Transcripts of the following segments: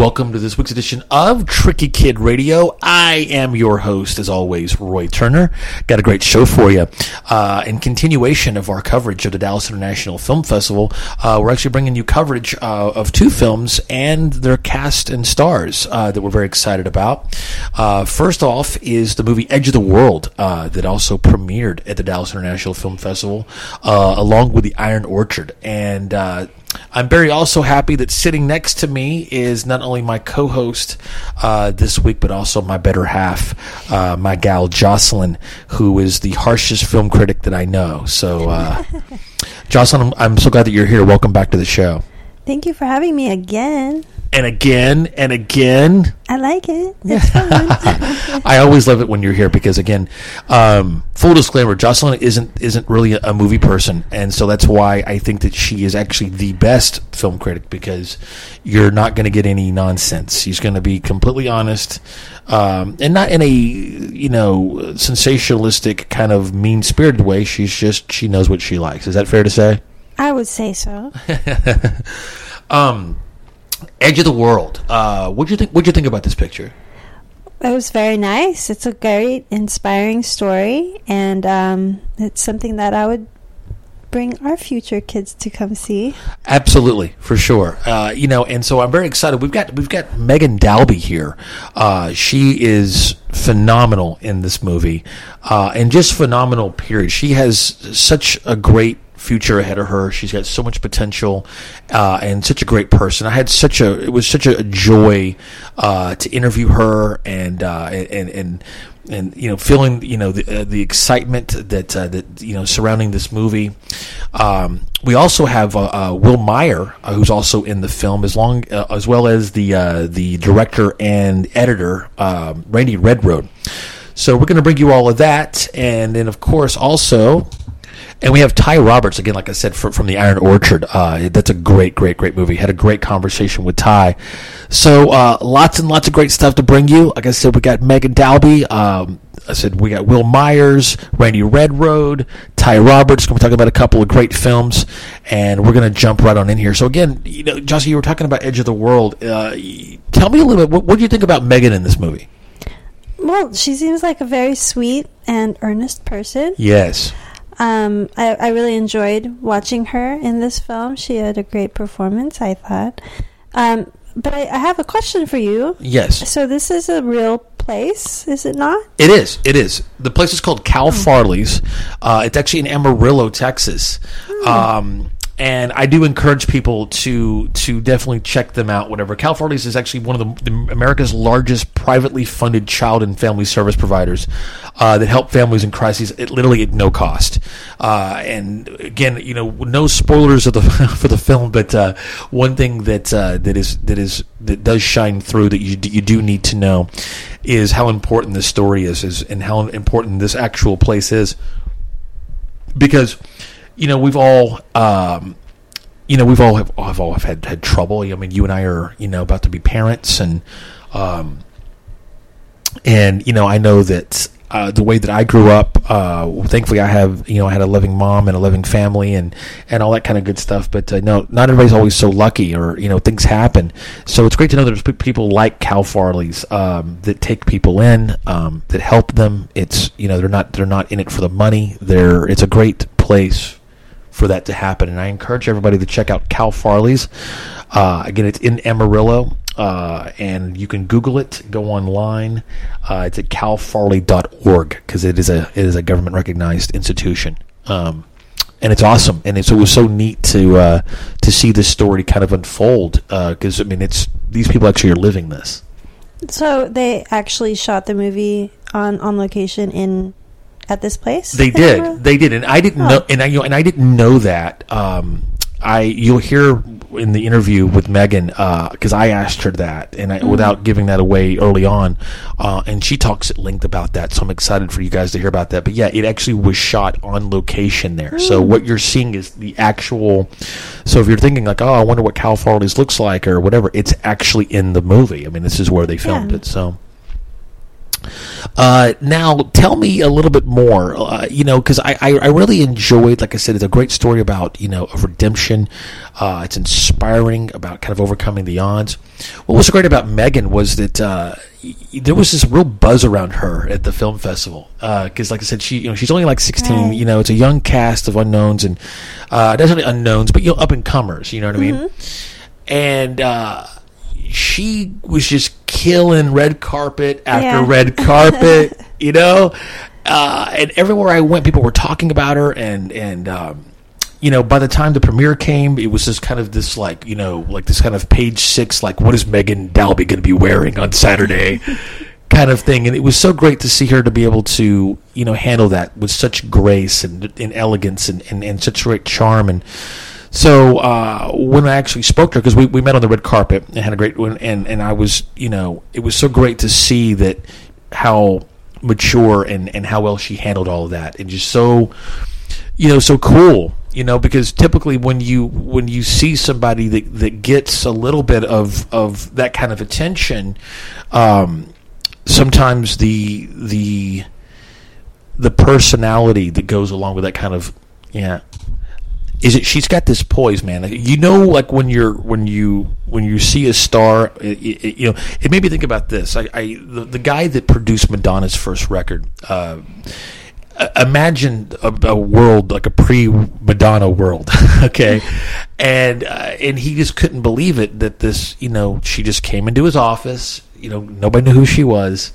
Welcome to this week's edition of Tricky Kid Radio. I am your host, as always, Roy Turner. Got a great show for you. Uh, in continuation of our coverage of the Dallas International Film Festival, uh, we're actually bringing you coverage uh, of two films and their cast and stars uh, that we're very excited about. Uh, first off is the movie Edge of the World uh, that also premiered at the Dallas International Film Festival, along with The Iron Orchard. And I'm very also happy that sitting next to me is not only my co-host uh, this week, but also my better half, uh, my gal Jocelyn, who is the harshest film critic that I know. So, uh, Jocelyn, I'm, I'm so glad that you're here. Welcome back to the show. Thank you for having me again and again and again. I like it. It's fun. I always love it when you're here because again, um, full disclaimer, Jocelyn isn't isn't really a, movie person, and so that's why I think that she is actually the best film critic because you're not going to get any nonsense. She's going to be completely honest, um, and not in a you know sensationalistic kind of mean spirited way. She's just she knows what she likes. Is that fair to say? I would say so. um Edge of the World. Uh, what do you think? What do you think about this picture? It was very nice. It's a very inspiring story, and um, it's something that I would bring our future kids to come see. Absolutely, for sure. Uh, you know, and so I'm very excited. We've got we've got Megan Dalby here. Uh, she is phenomenal in this movie, uh, and just phenomenal. Period. She has such a great future ahead of her. She's got so much potential uh, and such a great person. I had such a it was such a joy uh, to interview her and uh, and and and you know feeling you know the uh, the excitement that uh, that you know surrounding this movie. Um, we also have uh, Will Meyer, who's also in the film, as long as well as the the director and editor um, Randy Redroad. So we're going to bring you all of that, and then of course also and we have Ty Roberts again, like I said, from, from the Iron Orchard. Uh, that's a great, great, great movie. Had a great conversation with Ty. So uh, lots and lots of great stuff to bring you. Like I said, we got Megan Dalby. Um, I said we got Will Myers, Randy Redroad, Ty Roberts. We're talking about a couple of great films, and we're going to jump right on in here. So again, you know, Jossie, you were talking about Edge of the World. Uh, tell me a little bit. What, what do you think about Megan in this movie? Well, she seems like a very sweet and earnest person. Yes. Um, I, I really enjoyed watching her in this film. She had a great performance, I thought. Um, but I, I have a question for you. Yes. So this is a real place, is it not? It is. It is. The place is called Cal Farley's. Uh, it's actually in Amarillo, Texas. Hmm. Um, and I do encourage people to to definitely check them out. Whatever Cal Farley's is actually one of the, the, America's largest privately funded child and family service providers uh, that help families in crises at literally at no cost. Uh, and again, you know, no spoilers of the for the film, but uh, one thing that uh, that is that is that does shine through that you you do need to know is how important this story is, is and how important this actual place is because you know, we've all, um, you know, we've all have, have all have had had trouble. I mean, you and I are, you know, about to be parents, and um, and you know, I know that uh, the way that I grew up, uh, thankfully I have, you know, I had a loving mom and a loving family and, and all that kind of good stuff. But uh, no, not everybody's always so lucky or, you know, things happen. So it's great to know there's people like Cal Farley's, um, that take people in, um, that help them. It's, you know, they're not, they're not in it for the money. They're, it's a great place for that to happen. And I encourage everybody to check out Cal Farley's. Uh, again, it's in Amarillo, uh, and you can Google it. Go online. Uh, it's at calfarley.org because it is a it is a government recognized institution. Um, and it's awesome, and it's, it was so neat to uh, to see this story kind of unfold. Because uh, I mean, it's these people actually are living this. So they actually shot the movie on on location in at this place? They did. They did, and I didn't oh. know, and I you know, and I didn't know that. Um, I you'll hear in the interview with Megan because uh, I asked her that, and I, mm-hmm. without giving that away early on, uh, and she talks at length about that. So I'm excited for you guys to hear about that. But yeah, it actually was shot on location there. Mm. So what you're seeing is the actual. So if you're thinking like, oh, I wonder what Cal Farley's looks like or whatever, it's actually in the movie. I mean, this is where they filmed yeah. it. So Uh, now, tell me a little bit more. Uh, you know, because I, I, I really enjoyed. Like I said, it's a great story about you know of redemption. Uh, it's inspiring about kind of overcoming the odds. What was great about Megan was that uh, there was this real buzz around her at the film festival. Because, like I said, she you know she's only like sixteen. Right. You know, it's a young cast of unknowns and uh, only unknowns, but you know up and comers. You know what I mean? And uh, she was just killing red carpet after Yeah. red carpet, you know. Uh, and everywhere I went, people were talking about her, and and um, you know, by the time the premiere came, it was just kind of this like you know, like this kind of page six, like what is Megan Dalby going to be wearing on Saturday, kind of thing. And it was so great to see her to be able to you know handle that with such grace and, and elegance and, and, and such great charm and. So uh, when I actually spoke to her, because we, we met on the red carpet and had a great and, and I was, you know, it was so great to see that how mature and, and how well she handled all of that, and just so, you know, so cool, you know, because typically when you when you see somebody that, that gets a little bit of, of that kind of attention, um, sometimes the the the personality that goes along with that kind of yeah is it she's got this poise man. You know like when you're when you when you see a star it, it, you know it made me think about this. I, I the, the guy that produced madonna's first record uh imagine a, a world like a pre-madonna world okay? And uh, and he just couldn't believe it that this you know she just came into his office you know nobody knew who she was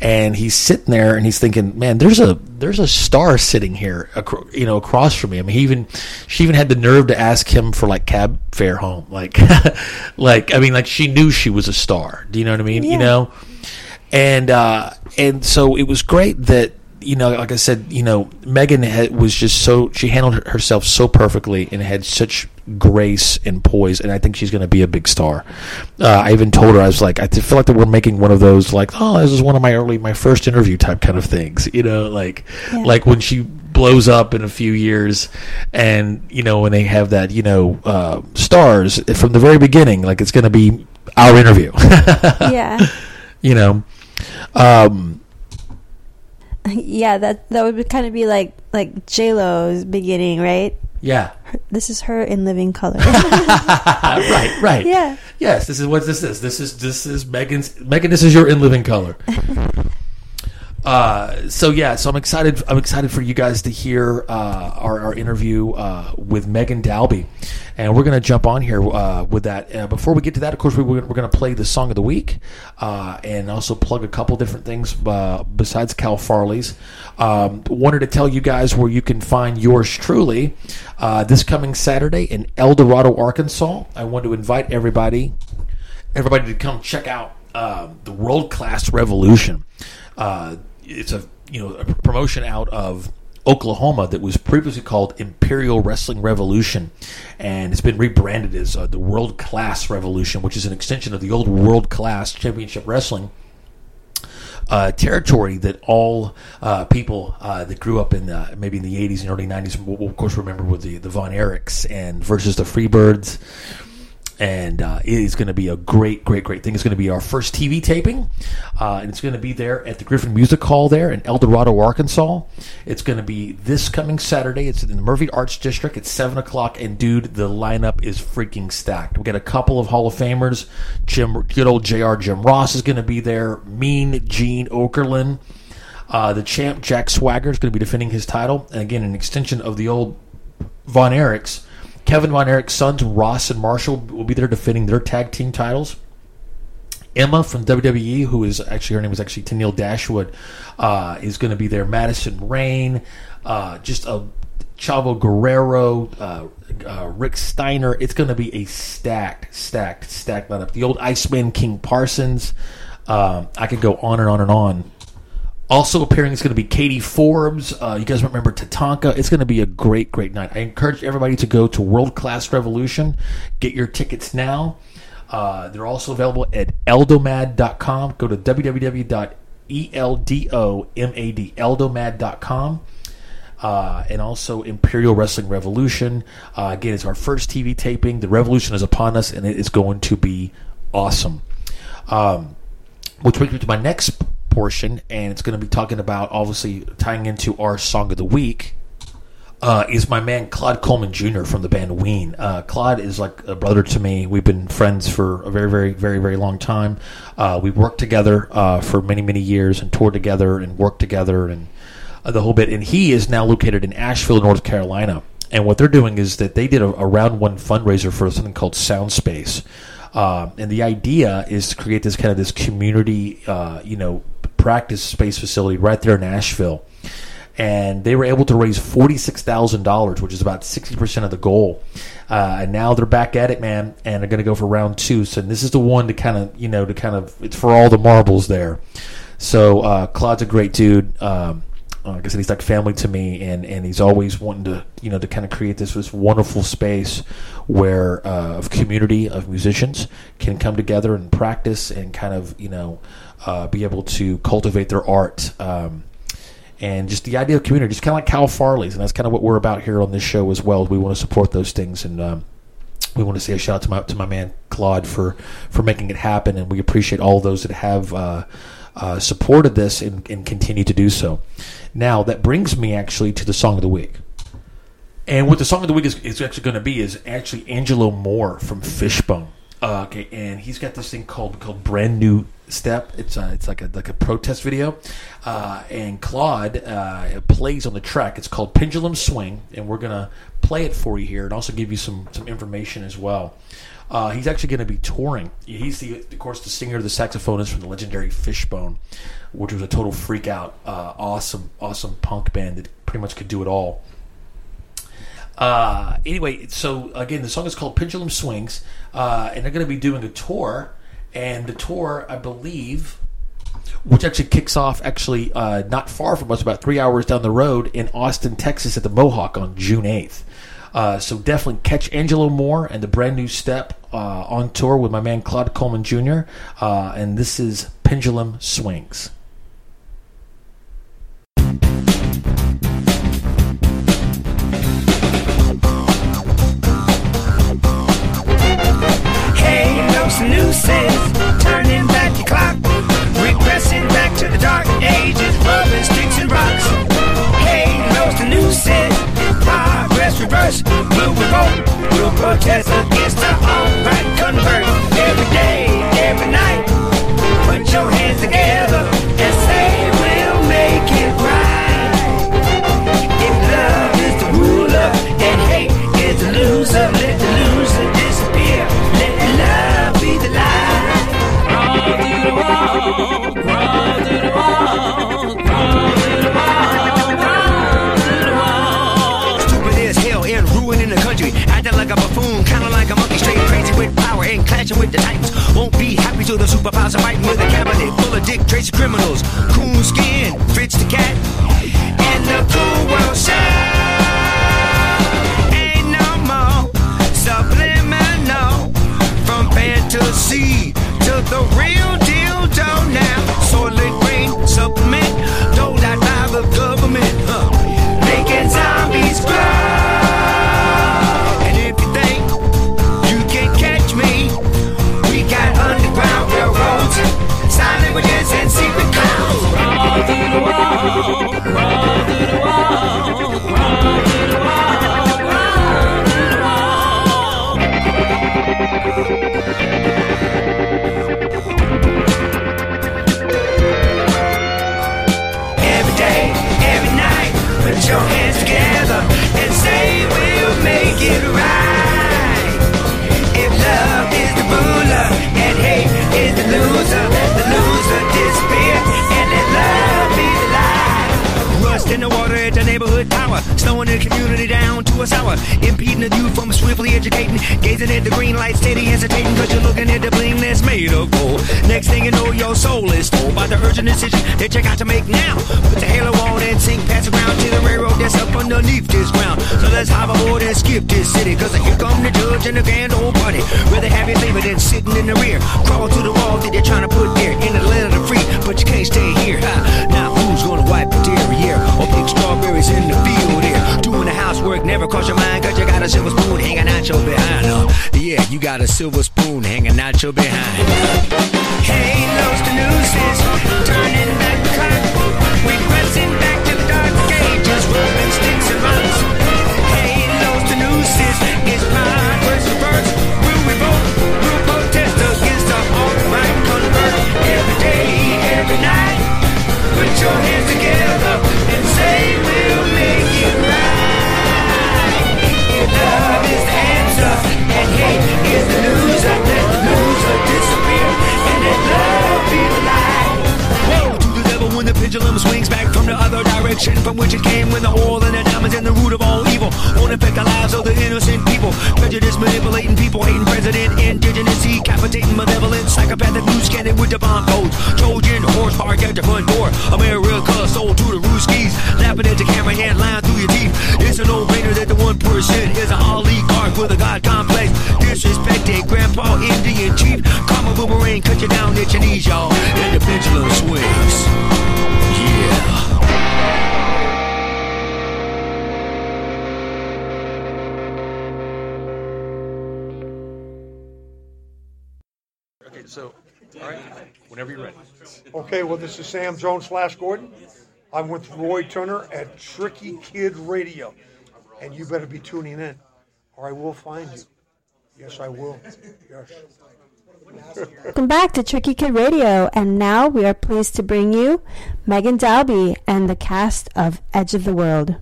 and he's sitting there and he's thinking, "Man, there's a there's a star sitting here, you know, across from me." I mean, he even she even had the nerve to ask him for like cab fare home, like, like I mean, like she knew she was a star. Do you know what I mean? You know, and uh, and so it was great that you know, like I said, you know, Megan had, was just so she handled herself so perfectly and had such grace and poise, and I think she's going to be a big star. Uh, I even told her I was like, I feel like that we're making one of those like, oh, this is one of my early, my first interview type kind of things, you know, like Yeah. like when she blows up in a few years, and you know when they have that, you know, uh, stars from the very beginning, like it's going to be our interview, yeah. you know. Um, Yeah, that that would kind of be like like J Lo's beginning, right? yeah. This is her in living color. right, right. yeah, Yes, this is what this is. This is this is Megan's Megan. This is your in living color. Uh, so yeah, so I'm excited. I'm excited for you guys to hear uh, our, our interview uh, with Megan Dalby, and we're going to jump on here uh, with that. Uh, before we get to that, of course, we, we're going to play the song of the week, uh, and also plug a couple different things besides Cal Farley's. Um, wanted to tell you guys where you can find yours truly this coming Saturday in El Dorado, Arkansas. I want to invite everybody everybody to come check out um, the World Class Revolution. It's a you know a promotion out of Oklahoma that was previously called Imperial Wrestling Revolution, and it's been rebranded as uh, the World Class Revolution, which is an extension of the old World Class Championship Wrestling uh, territory that all uh, people uh, that grew up in the, maybe in the 80s and early 90s will, will of course remember with the, the Von Erichs and versus the Freebirds. And uh, it is going to be a great, great, great thing. It's going to be our first TV taping, uh, and it's going to be there at the Griffin Music Hall there in El Dorado, Arkansas. It's going to be this coming Saturday. It's in the Murphy Arts District. It's seven o'clock, and dude, the lineup is freaking stacked. We got a couple of Hall of Famers. Jim, good old Jr. Jim Ross is going to be there. Mean Gene Okerlund. Uh, the champ Jack Swagger is going to be defending his title, and again, an extension of the old Von Erichs. Kevin Von Erich's sons, Ross and Marshall, will be there defending their tag team titles. Emma from WWE, who is actually her name was actually Tenille Dashwood, uh, is going to be there. Madison Rayne, uh, just a Chavo Guerrero, uh, uh, Rick Steiner. It's going to be a stacked, stacked, stacked lineup. The old Iceman King Parsons. Um, I could go on and on and on. Also appearing is going to be Katie Forbes. Uh, you guys remember Tatanka. It's going to be a great, great night. I encourage everybody to go to World Class Revolution. Get your tickets now. Uh, they're also available at eldomad.com. Go to www.eldomad, eldomad.com. Uh, and also Imperial Wrestling Revolution. Uh, again, it's our first TV taping. The revolution is upon us, and it is going to be awesome. Um, which brings me to my next portion, and it's going to be talking about obviously tying into our song of the week. Uh, is my man Claude Coleman Jr. from the band Ween. Uh, Claude is like a brother to me. We've been friends for a very, very, very, very long time. Uh, we worked together uh, for many, many years and toured together and worked together and uh, the whole bit. And he is now located in Asheville, North Carolina. And what they're doing is that they did a, a round one fundraiser for something called Soundspace. Uh, and the idea is to create this kind of this community, uh, you know, practice space facility right there in Asheville. And they were able to raise forty six thousand dollars, which is about sixty percent of the goal. Uh, and now they're back at it, man, and they're going to go for round two. So this is the one to kind of, you know, to kind of, it's for all the marbles there. So uh, Claude's a great dude. Um, uh, like I said, he's like family to me, and, and he's always wanting to you know to kind of create this this wonderful space where uh, of community of musicians can come together and practice and kind of you know uh, be able to cultivate their art. Um, and just the idea of community, just kind of like Cal Farley's, and that's kind of what we're about here on this show as well. We want to support those things, and um, we want to say a shout out to my to my man Claude for for making it happen, and we appreciate all those that have uh, uh, supported this and, and continue to do so. Now that brings me actually to the song of the week. And what the song of the week is, is actually going to be is actually Angelo Moore from Fishbone. Uh, okay, and he's got this thing called called Brand New Step. It's a, it's like a like a protest video, uh, and Claude uh, plays on the track. It's called Pendulum Swing, and we're gonna play it for you here, and also give you some some information as well. Uh, he's actually going to be touring. He's the, of course, the singer, the saxophonist from the legendary Fishbone, which was a total freak out, uh, awesome, awesome punk band that pretty much could do it all. Uh, anyway, so again, the song is called Pendulum Swings, uh, and they're going to be doing a tour. And the tour, I believe, which actually kicks off actually uh, not far from us, about three hours down the road in Austin, Texas, at the Mohawk on June eighth. Uh, so definitely catch Angelo Moore and the brand new step uh, on tour with my man Claude Coleman Jr. Uh, and this is Pendulum Swings. Hey, no snoozes, turning back your clock, regressing back to the dark ages, rubbing sticks and rocks. Hey, no snoozes, progress reverse, we'll revolt, we'll protest against the all-right convert. Every day, every night, put your hands together and clashing with the titans. Won't be happy till the superpowers are fighting with a cabinet full of dick Tracy criminals. Coon skin, Fritz the cat, silver so, all right, whenever you're ready. Okay, well, this is Sam Jones Flash Gordon. I'm with Roy Turner at Tricky Kid Radio, and you better be tuning in, or I will find you. Yes, I will. Yes. Welcome back to Tricky Kid Radio, and now we are pleased to bring you Megan Dalby and the cast of Edge of the World.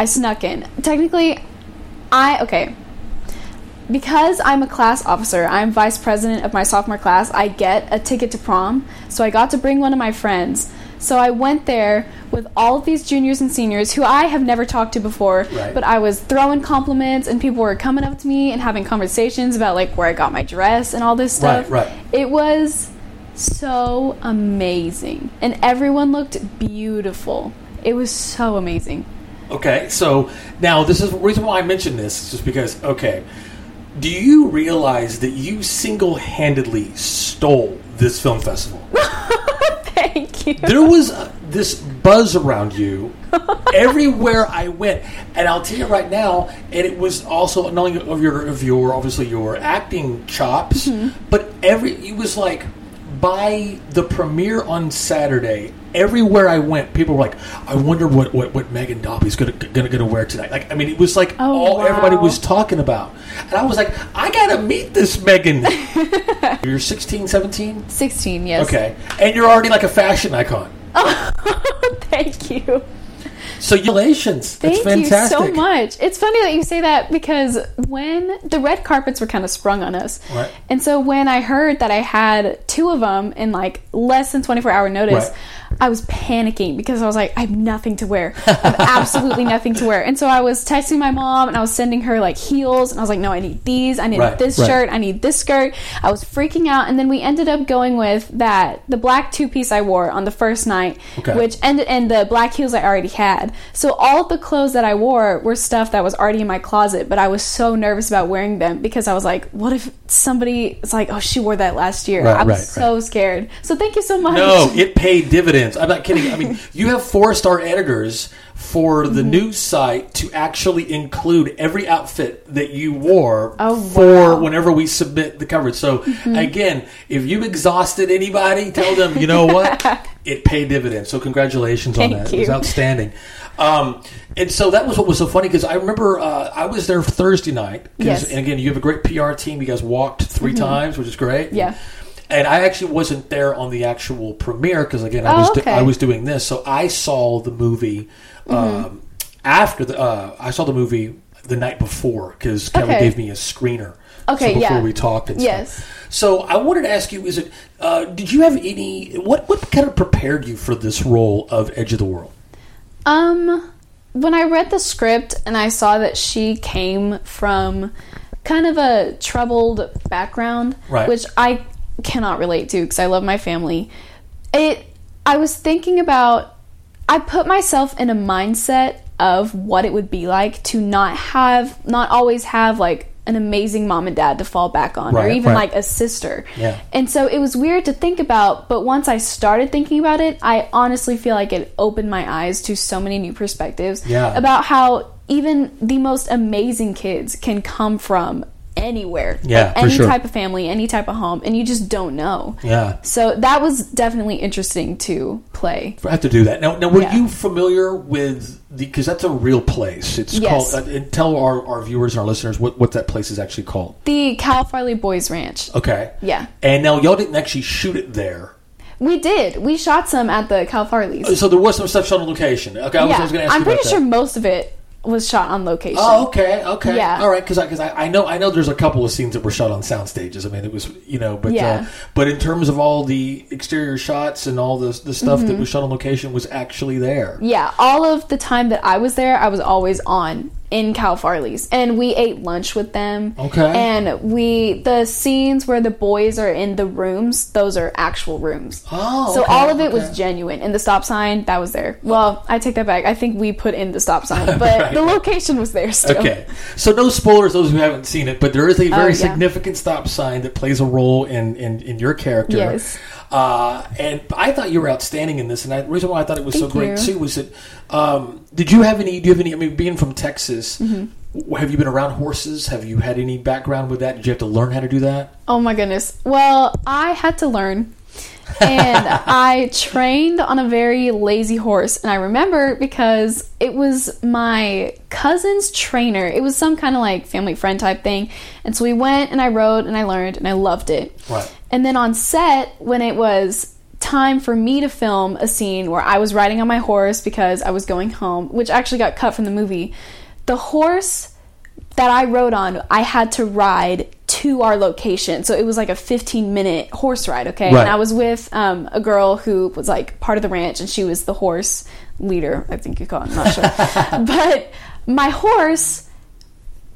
I snuck in. Technically, I okay. Because I'm a class officer, I'm vice president of my sophomore class. I get a ticket to prom, so I got to bring one of my friends. So I went there with all of these juniors and seniors who I have never talked to before, Right. but I was throwing compliments and people were coming up to me and having conversations about like where I got my dress and all this stuff. Right, right. It was so amazing. And everyone looked beautiful. It was so amazing. Okay, so now this is the reason why I mentioned this, is just because, okay, do you realize that you single handedly stole this film festival? Thank you. there was uh, this buzz around you everywhere I went, and I'll tell you right now. And it was also not only of your of your obviously your acting chops, but every it was like by the premiere on Saturday. Everywhere I went, people were like, "I wonder what what, what Megan Dalby's gonna gonna gonna wear tonight." Like, I mean, it was like Oh, all everybody was talking about, and I was like, "I gotta meet this Megan." You're 16, 17? 16, yes. Okay, and you're already like a fashion icon. Oh, Thank you. So congratulations. That's Thank you so much. It's funny that you say that because when the red carpets were kind of sprung on us, Right. and so when I heard that I had two of them in like less than 24 hour notice, Right. I was panicking because I was like, I have nothing to wear. I have absolutely nothing to wear. And so I was texting my mom and I was sending her like heels and I was like, no, I need these. I need Right, this right. shirt. I need this skirt. I was freaking out. And then we ended up going with that, the black two piece I wore on the first night, Okay. which ended, and the black heels I already had. So all of the clothes that I wore were stuff that was already in my closet, but I was so nervous about wearing them because I was like, what if somebody is like, oh, she wore that last year? Right, I was right, so scared. So thank you so much. No, it paid dividends. I'm not kidding. I mean, you have four star editors for the Mm-hmm. news site to actually include every outfit that you wore Oh, for wow. Mm-hmm. whenever we submit the coverage. So again, if you exhausted anybody, tell them you know what it paid dividends. So congratulations on Thank that. It was outstanding. Um, and so that was what was so funny because I remember uh, I was there Thursday night. Yes. Mm-hmm. And again, you have a great PR team. You guys walked 3 times, which is great. Yeah. And I actually wasn't there on the actual premiere because again I Oh, was do- okay. Mm-hmm. I was doing this, so I saw the movie um, after the uh, I saw the movie the night before because Kelly Okay. gave me a screener. Okay, so before yeah. we talked and Yes. stuff. So I wanted to ask you: Is it? Uh, did you have any? What what kind of prepared you for this role of Edge of the World? Um, when I read the script and I saw that she came from kind of a troubled background, Right. which I cannot relate to because I love my family. It I was thinking about I put myself in a mindset of what it would be like to not have not always have like an amazing mom and dad to fall back on or even right. like a sister. Yeah. And so it was weird to think about, but once I started thinking about it, I honestly feel like it opened my eyes to so many new perspectives Yeah. about how even the most amazing kids can come from anywhere. Yeah, Like any sure. type of family, any type of home, and you just don't know. Yeah. So that was definitely interesting to play. I have to do that now. Now, were Yeah. you familiar with? Because that's a real place. It's Yes. called. Uh, and tell our, our viewers and our listeners what, what that place is actually called. The Cal Farley Boys Ranch. Okay. Yeah. And now y'all didn't actually shoot it there. We did. We shot some at the Cal Farley's. So there was some stuff shot on location. Okay, I was, I yeah. was going to ask I'm pretty sure most of it was shot on location. Oh, okay, okay, Yeah. all right. Because I, I, I know I know there's a couple of scenes that were shot on sound stages. I mean, it was you know, but Yeah. uh, but in terms of all the exterior shots and all the the stuff Mm-hmm. that was shot on location was actually there. Yeah, all of the time that I was there, I was always on in Cal Farley's, and we ate lunch with them. Okay. And we the scenes where the boys are in the rooms, those are actual rooms. Oh, so okay, all of it was genuine, and the stop sign that was there. Well, I take that back. I think we put in the stop sign, but Right. the location was there still. Okay, so no spoilers, those who haven't seen it, but there is a very Oh, yeah. significant stop sign that plays a role in in, in your character. Yes. Uh, and I thought you were outstanding in this, and I, the reason why I thought it was so great you. too was that um, did you have any? Do you have any? I mean, being from Texas, Mm-hmm. have you been around horses? Have you had any background with that? Did you have to learn how to do that? Oh my goodness. Well, I had to learn. and I trained on a very lazy horse. And I remember because it was my cousin's trainer. It was some kind of like family friend type thing. And so we went and I rode and I learned and I loved it. Right. And then on set, when it was time for me to film a scene where I was riding on my horse because I was going home, which actually got cut from the movie, the horse that I rode on, I had to ride to our location. So it was like a 15 minute horse ride, okay? Right. And I was with um, a girl who was like part of the ranch and she was the horse leader, I think you call it, I'm not sure. but my horse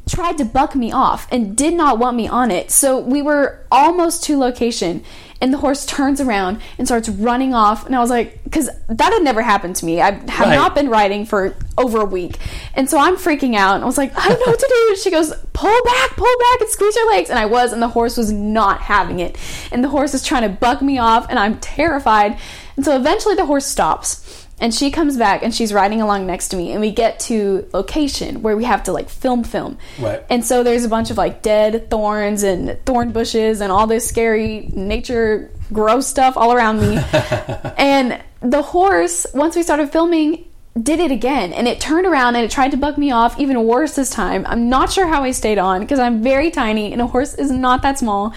tried to buck me off and did not want me on it. So we were almost to location and the horse turns around and starts running off and I was like cuz that had never happened to me. I have Right. not been riding for over a week. And so I'm freaking out and I was like, I don't know what to do. And she goes, "Pull back, pull back and squeeze your legs." And I was and the horse was not having it. And the horse is trying to buck me off and I'm terrified. And so eventually the horse stops and she comes back and she's riding along next to me and we get to location where we have to like film film. Right. and so there's a bunch of like dead thorns and thorn bushes and all this scary nature gross stuff all around me. And the horse once we started filming did it again. And it turned around and it tried to buck me off even worse this time. I'm not sure how i stayed on because i'm very tiny and a horse is not that small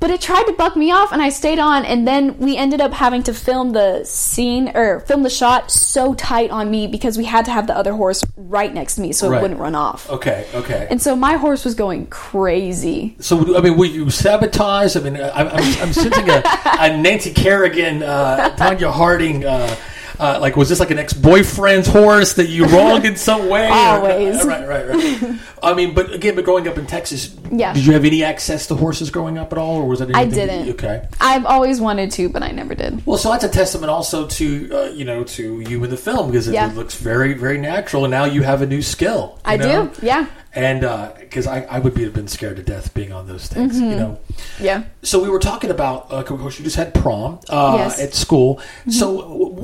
but it tried to buck me off and I stayed on and then we ended up having to film the scene or film the shot so tight on me because we had to have the other horse right next to me so Right. it wouldn't run off. Okay, okay. And so my horse was going crazy. So I mean, were you sabotaged? I mean, I'm, I'm, I'm sensing a, a Nancy Kerrigan, uh, Tonya Harding. Uh, uh, like, was this like an ex-boyfriend's horse that you wronged in some way? or- Always. right, right, right. I mean, but again, but growing up in Texas, Yeah. did you have any access to horses growing up at all, or was that? I didn't. you- okay. I've always wanted to, but I never did. Well, so that's a testament also to uh, you know to you in the film because it, Yeah. it looks very very natural, and now you have a new skill. I know? do. Yeah. And because I, I would be have been scared to death being on those things, Mm-hmm. you know. Yeah. So we were talking about, uh, of course, you just had prom uh, Yes. at school. So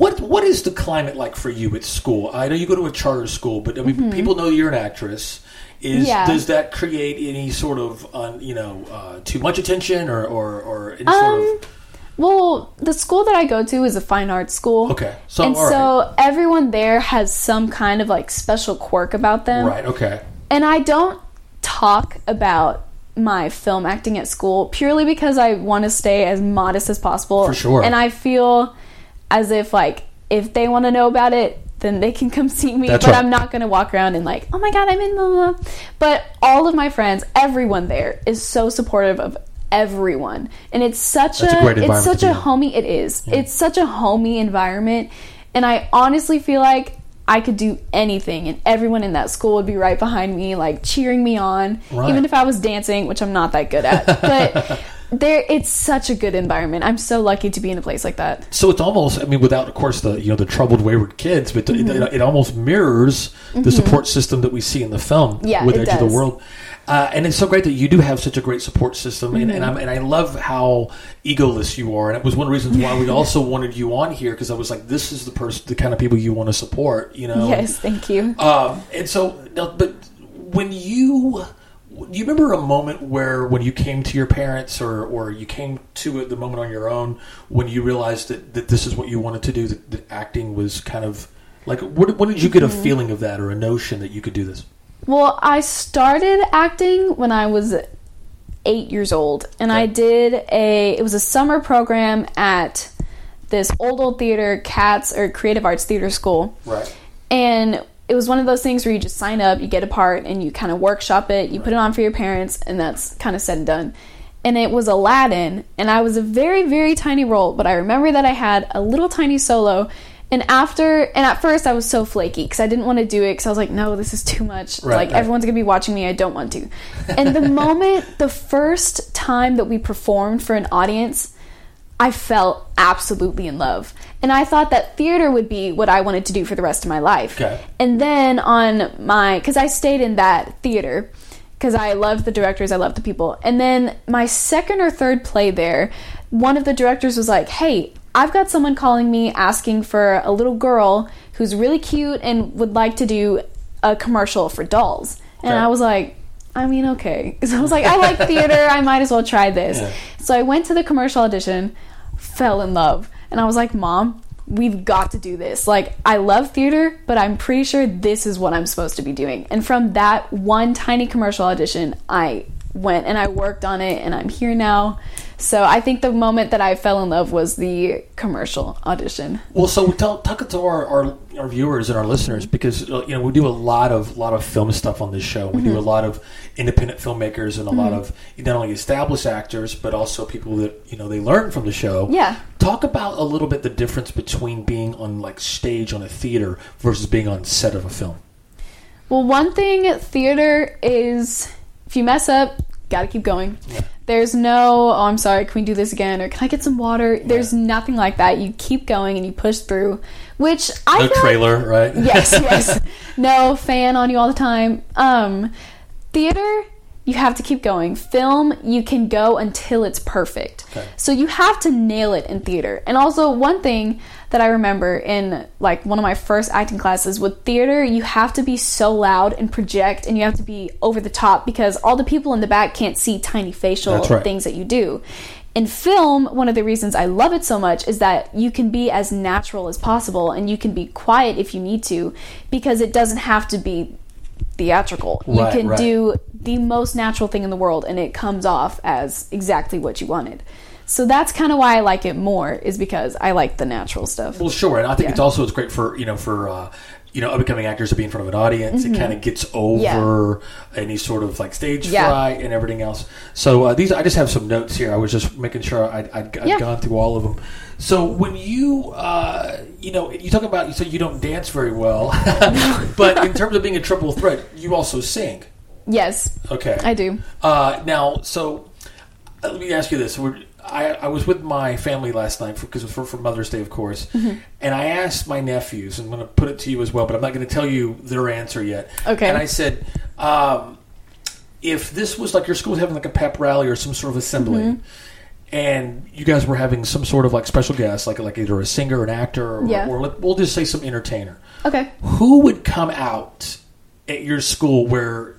what what is the climate like for you at school? I know you go to a charter school, but I mean, people know you're an actress. Is Mm-hmm. Yeah. does that create any sort of uh, you know uh, too much attention or or, or any sort Um, of Well, the school that I go to is a fine arts school. okay? So and so everyone there has some kind of like special quirk about them. right, right, okay, And I don't talk about my film acting at school purely because I want to stay as modest as possible. For sure. And I feel as if like if they want to know about it, then they can come see me. That's but right. I'm not going to walk around and like, oh my god, I'm in blah, blah. But all of my friends, everyone there is so supportive of everyone, and it's such That's a a, it's such a homey. It is. It's such a homey environment, and I honestly feel like. I could do anything, and everyone in that school would be right behind me, like cheering me on. Right. Even if I was dancing, which I'm not that good at, but there, it's such a good environment. I'm so lucky to be in a place like that. So it's almost, I mean, without, of course, the you know the troubled, wayward kids, but Mm-hmm. it, it almost mirrors the support system that we see in the film Yeah, with it Edge of the. World. Uh, and it's so great that you do have such a great support system, and, Mm-hmm. and, I'm, and I love how egoless you are. And it was one of the reasons why we also wanted you on here because I was like, this is the person, the kind of people you want to support, you know? Yes, thank you. Um, and so, but when you, do you remember a moment where when you came to your parents or, or you came to the moment on your own when you realized that, that this is what you wanted to do, that, that acting was kind of like, what, when did you get a feeling of that or a notion that you could do this? Well, I started acting when I was eight years old, and I did a. It was a summer program at this old old theater, Cats or Creative Arts Theater School, Right. and it was one of those things where you just sign up, you get a part, and you kind of workshop it. You put it on for your parents, and that's kind of said and done. And it was Aladdin, and I was a very very tiny role, but I remember that I had a little tiny solo, And after, and at first I was so flaky because I didn't want to do it because I was like, no, this is too much. Right, like right. everyone's gonna be watching me. I don't want to. And the moment, the first time that we performed for an audience, I felt absolutely in love. And I thought that theater would be what I wanted to do for the rest of my life. Okay. And then on my, because I stayed in that theater because I loved the directors, I loved the people. And then my second or third play there, one of the directors was like, hey, I've got someone calling me asking for a little girl who's really cute and would like to do a commercial for dolls. And Okay. I was like, I mean, okay. So I was like, I like theater. I might as well try this. Yeah. So I went to the commercial audition, fell in love. And I was like, Mom, we've got to do this. Like, I love theater, but I'm pretty sure this is what I'm supposed to be doing. And from that one tiny commercial audition, I went and I worked on it, and I'm here now. So I think the moment that I fell in love was the commercial audition. Well, so tell, talk it to our, our, our viewers and our listeners because uh, you know we do a lot of lot of film stuff on this show. We Mm-hmm. do a lot of independent filmmakers and a lot of not only established actors but also people that you know they learn from the show. Yeah. Talk about a little bit the difference between being on like stage on a theater versus being on set of a film. Well, one thing theater is if you mess up, gotta keep going. There's no, oh, I'm sorry, can we do this again? Or can I get some water? There's nothing like that. You keep going and you push through, which I No feel like- trailer, right? yes, yes. No fan on you all the time. Um, theater, you have to keep going. Film, you can go until it's perfect. Okay. So you have to nail it in theater. And also, one thing that I remember in like one of my first acting classes with theater, you have to be so loud and project, and you have to be over the top because all the people in the back can't see tiny facial right. things that you do. In film, one of the reasons I love it so much is that you can be as natural as possible and you can be quiet if you need to because it doesn't have to be theatrical. Right, you can right. do the most natural thing in the world and it comes off as exactly what you wanted. So that's kind of why I like it more is because I like the natural stuff. Well, sure, and I think Yeah. it's also it's great for you know for uh, you know up and coming actors to be in front of an audience. It kind of gets over any sort of like stage Mm-hmm. Yeah. fright and everything else. So uh, these I just have some notes here. I was just making sure I'd, I'd, I'd Yeah. gone through all of them. So when you uh, you know you talk about you said you don't dance very well, but in terms of being a triple threat, you also sing. Yes, Okay, I do. uh, now, so uh, let me ask you this: We're, I, I was with my family last night because it was for, for Mother's Day, of course, Mm-hmm. and I asked my nephews. I'm going to put it to you as well, but I'm not going to tell you their answer yet. Okay. And I said, um, if this was like your school was having like a pep rally or some sort of assembly. Mm-hmm. And you guys were having some sort of like special guest, like like either a singer, an actor, or, Yeah. or let- we'll just say some entertainer Okay. who would come out at your school where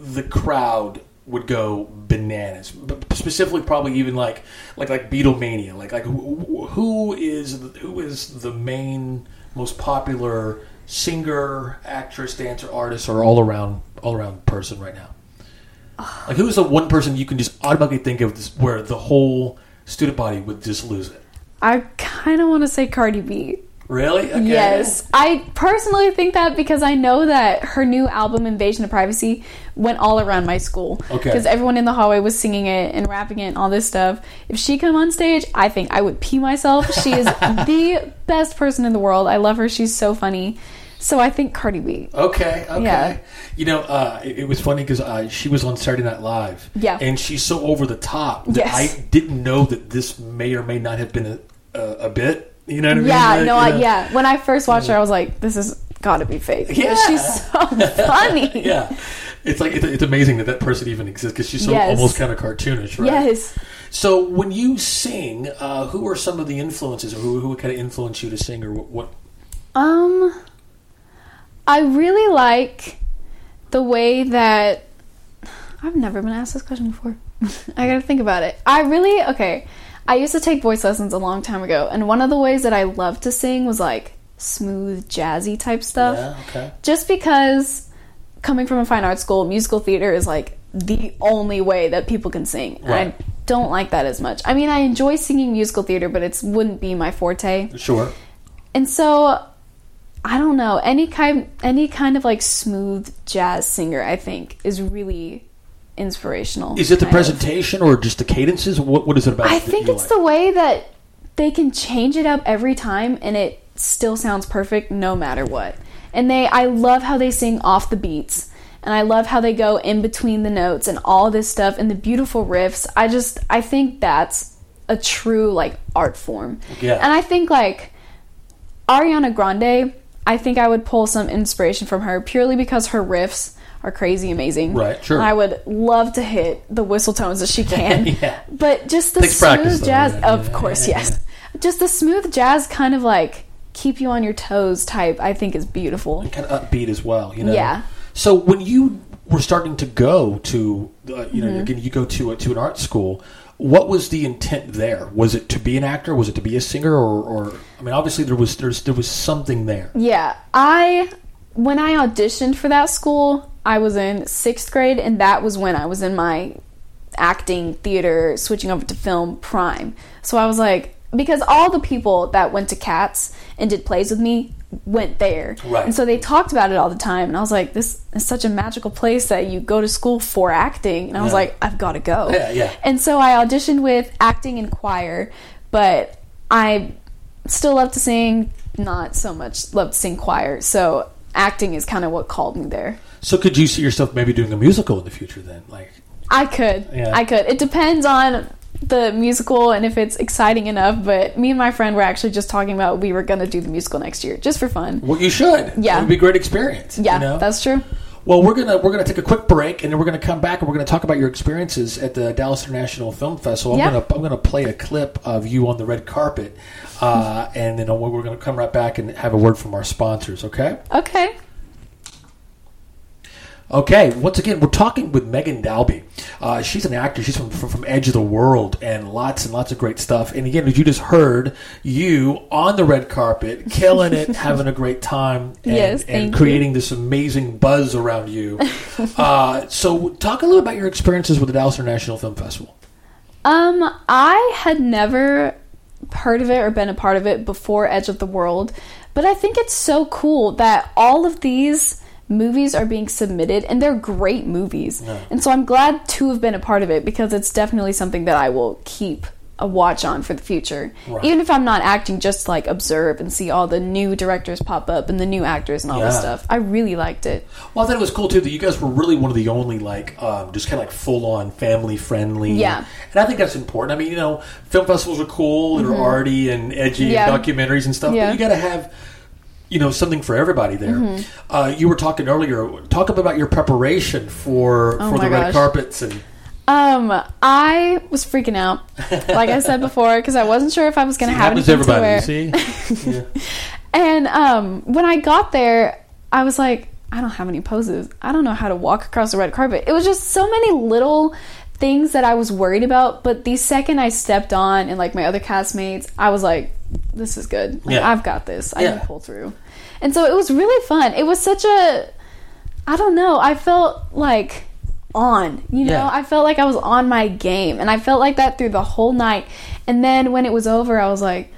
the crowd would go bananas. Specifically probably even like like like beatlemania. Like like who, who is who is the main most popular singer actress dancer artist or all around all around person right now? Like who's the one person you can just automatically think of this, where the whole student body would just lose it? I kind of want to say Cardi B. really okay. Yes, I personally think that because I know that her new album Invasion of Privacy went all around my school. Okay. Because everyone in the hallway was singing it and rapping it and all this stuff. If she come on stage, I think I would pee myself. She is the best person in the world. I love her. She's so funny. So I think Cardi B. Okay, okay. Yeah. You know, uh, it, it was funny because uh, she was on Saturday Night Live. Yeah. And she's so over the top that Yes. I didn't know that this may or may not have been a, a, a bit. You know what I mean? Yeah, Like, no, I, yeah. When I first watched her, I was like, this has got to be fake. Yeah. She's so funny. Yeah. It's like, it's, it's amazing that that person even exists because she's so Yes. almost kind of cartoonish, right? Yes. So when you sing, uh, who are some of the influences or who, who would kind of influence you to sing or what? what Um, I really like the way that I've never been asked this question before. I gotta think about it. I really okay. I used to take voice lessons a long time ago, and one of the ways that I loved to sing was like smooth, jazzy type stuff. yeah, okay. Just because coming from a fine arts school, musical theater is like the only way that people can sing. Right. I don't like that as much. I mean, I enjoy singing musical theater, but it wouldn't be my forte. Sure. And so I don't know, any kind any kind of like smooth jazz singer I think is really inspirational. Is it the kind of. presentation or just the cadences? What, what is it about? I think it's like? the way that they can change it up every time and it still sounds perfect no matter what. And they I love how they sing off the beats. And I love how they go in between the notes and all this stuff and the beautiful riffs. I just I think that's a true like art form. Yeah. And I think like Ariana Grande, I think I would pull some inspiration from her purely because her riffs are crazy amazing. Right, sure. I would love to hit the whistle tones that she can. Yeah. But just the Takes smooth practice, jazz, yeah, of yeah, course, yeah, yes. Just the smooth jazz kind of like keep you on your toes type, I think is beautiful. kind of upbeat as well. You know. Yeah. So when you were starting to go to, uh, you know, Mm-hmm. again, you go to a, to an art school. What was the intent there? Was it to be an actor? Was it to be a singer? Or, or I mean, obviously there was there's there was something there. Yeah, I when I auditioned for that school, I was in sixth grade, and that was when I was in my acting, theater, switching over to film prime. So I was like, because all the people that went to Cats and did plays with me went there, Right. and so they talked about it all the time. And I was like, this is such a magical place that you go to school for acting, and I was Yeah. like, I've got to go. Yeah, yeah. And so I auditioned with acting and choir, but I still love to sing, not so much love to sing choir. So acting is kind of what called me there. So could you see yourself maybe doing a musical in the future? Then, like, I could. Yeah. I could. It depends on the musical and if it's exciting enough, but me and my friend were actually just talking about we were going to do the musical next year just for fun. well, you should. Yeah. it would be a great experience. Yeah, you know? that's true. Well, we're gonna we're gonna take a quick break, and then we're gonna come back and we're gonna talk about your experiences at the Dallas International Film Festival. I'm Yeah. gonna I'm gonna play a clip of you on the red carpet, uh, and then we're gonna come right back and have a word from our sponsors. Okay. Okay. Okay, once again, we're talking with Megan Dalby. Uh, she's an actor. She's from, from from Edge of the World and lots and lots of great stuff. And again, as you just heard, you on the red carpet, killing it, having a great time, and, Yes, and thank you. creating this amazing buzz around you. uh, so, talk a little about your experiences with the Dallas International Film Festival. Um, I had never heard of it or been a part of it before Edge of the World, but I think it's so cool that all of these movies are being submitted and they're great movies. And so I'm glad to have been a part of it because it's definitely something that I will keep a watch on for the future. Right. Even if I'm not acting, just like observe and see all the new directors pop up and the new actors and all this stuff. I really liked it. Well, I thought it was cool too that you guys were really one of the only like um, just kind of like full on family friendly. Yeah. and I think that's important. I mean, you know, film festivals are cool and are arty and edgy Mm-hmm. Yeah. and documentaries and stuff, Yeah. but you got to have you know something for everybody there. Mm-hmm. Uh, you were talking earlier. Talk about your preparation for Oh for the red carpets and Um, I was freaking out, like I said before, because I wasn't sure if I was going to have to anything to everybody. wear. You see, yeah. And um, when I got there, I was like, I don't have any poses. I don't know how to walk across the red carpet. It was just so many little things that I was worried about. But the second I stepped on and like my other castmates, I was like, this is good. Like, Yeah. I've got this. I Yeah. can pull through. And so it was really fun. It was such a, I don't know. I felt like on, you know, Yeah. I felt like I was on my game. And I felt like that through the whole night. And then when it was over, I was like,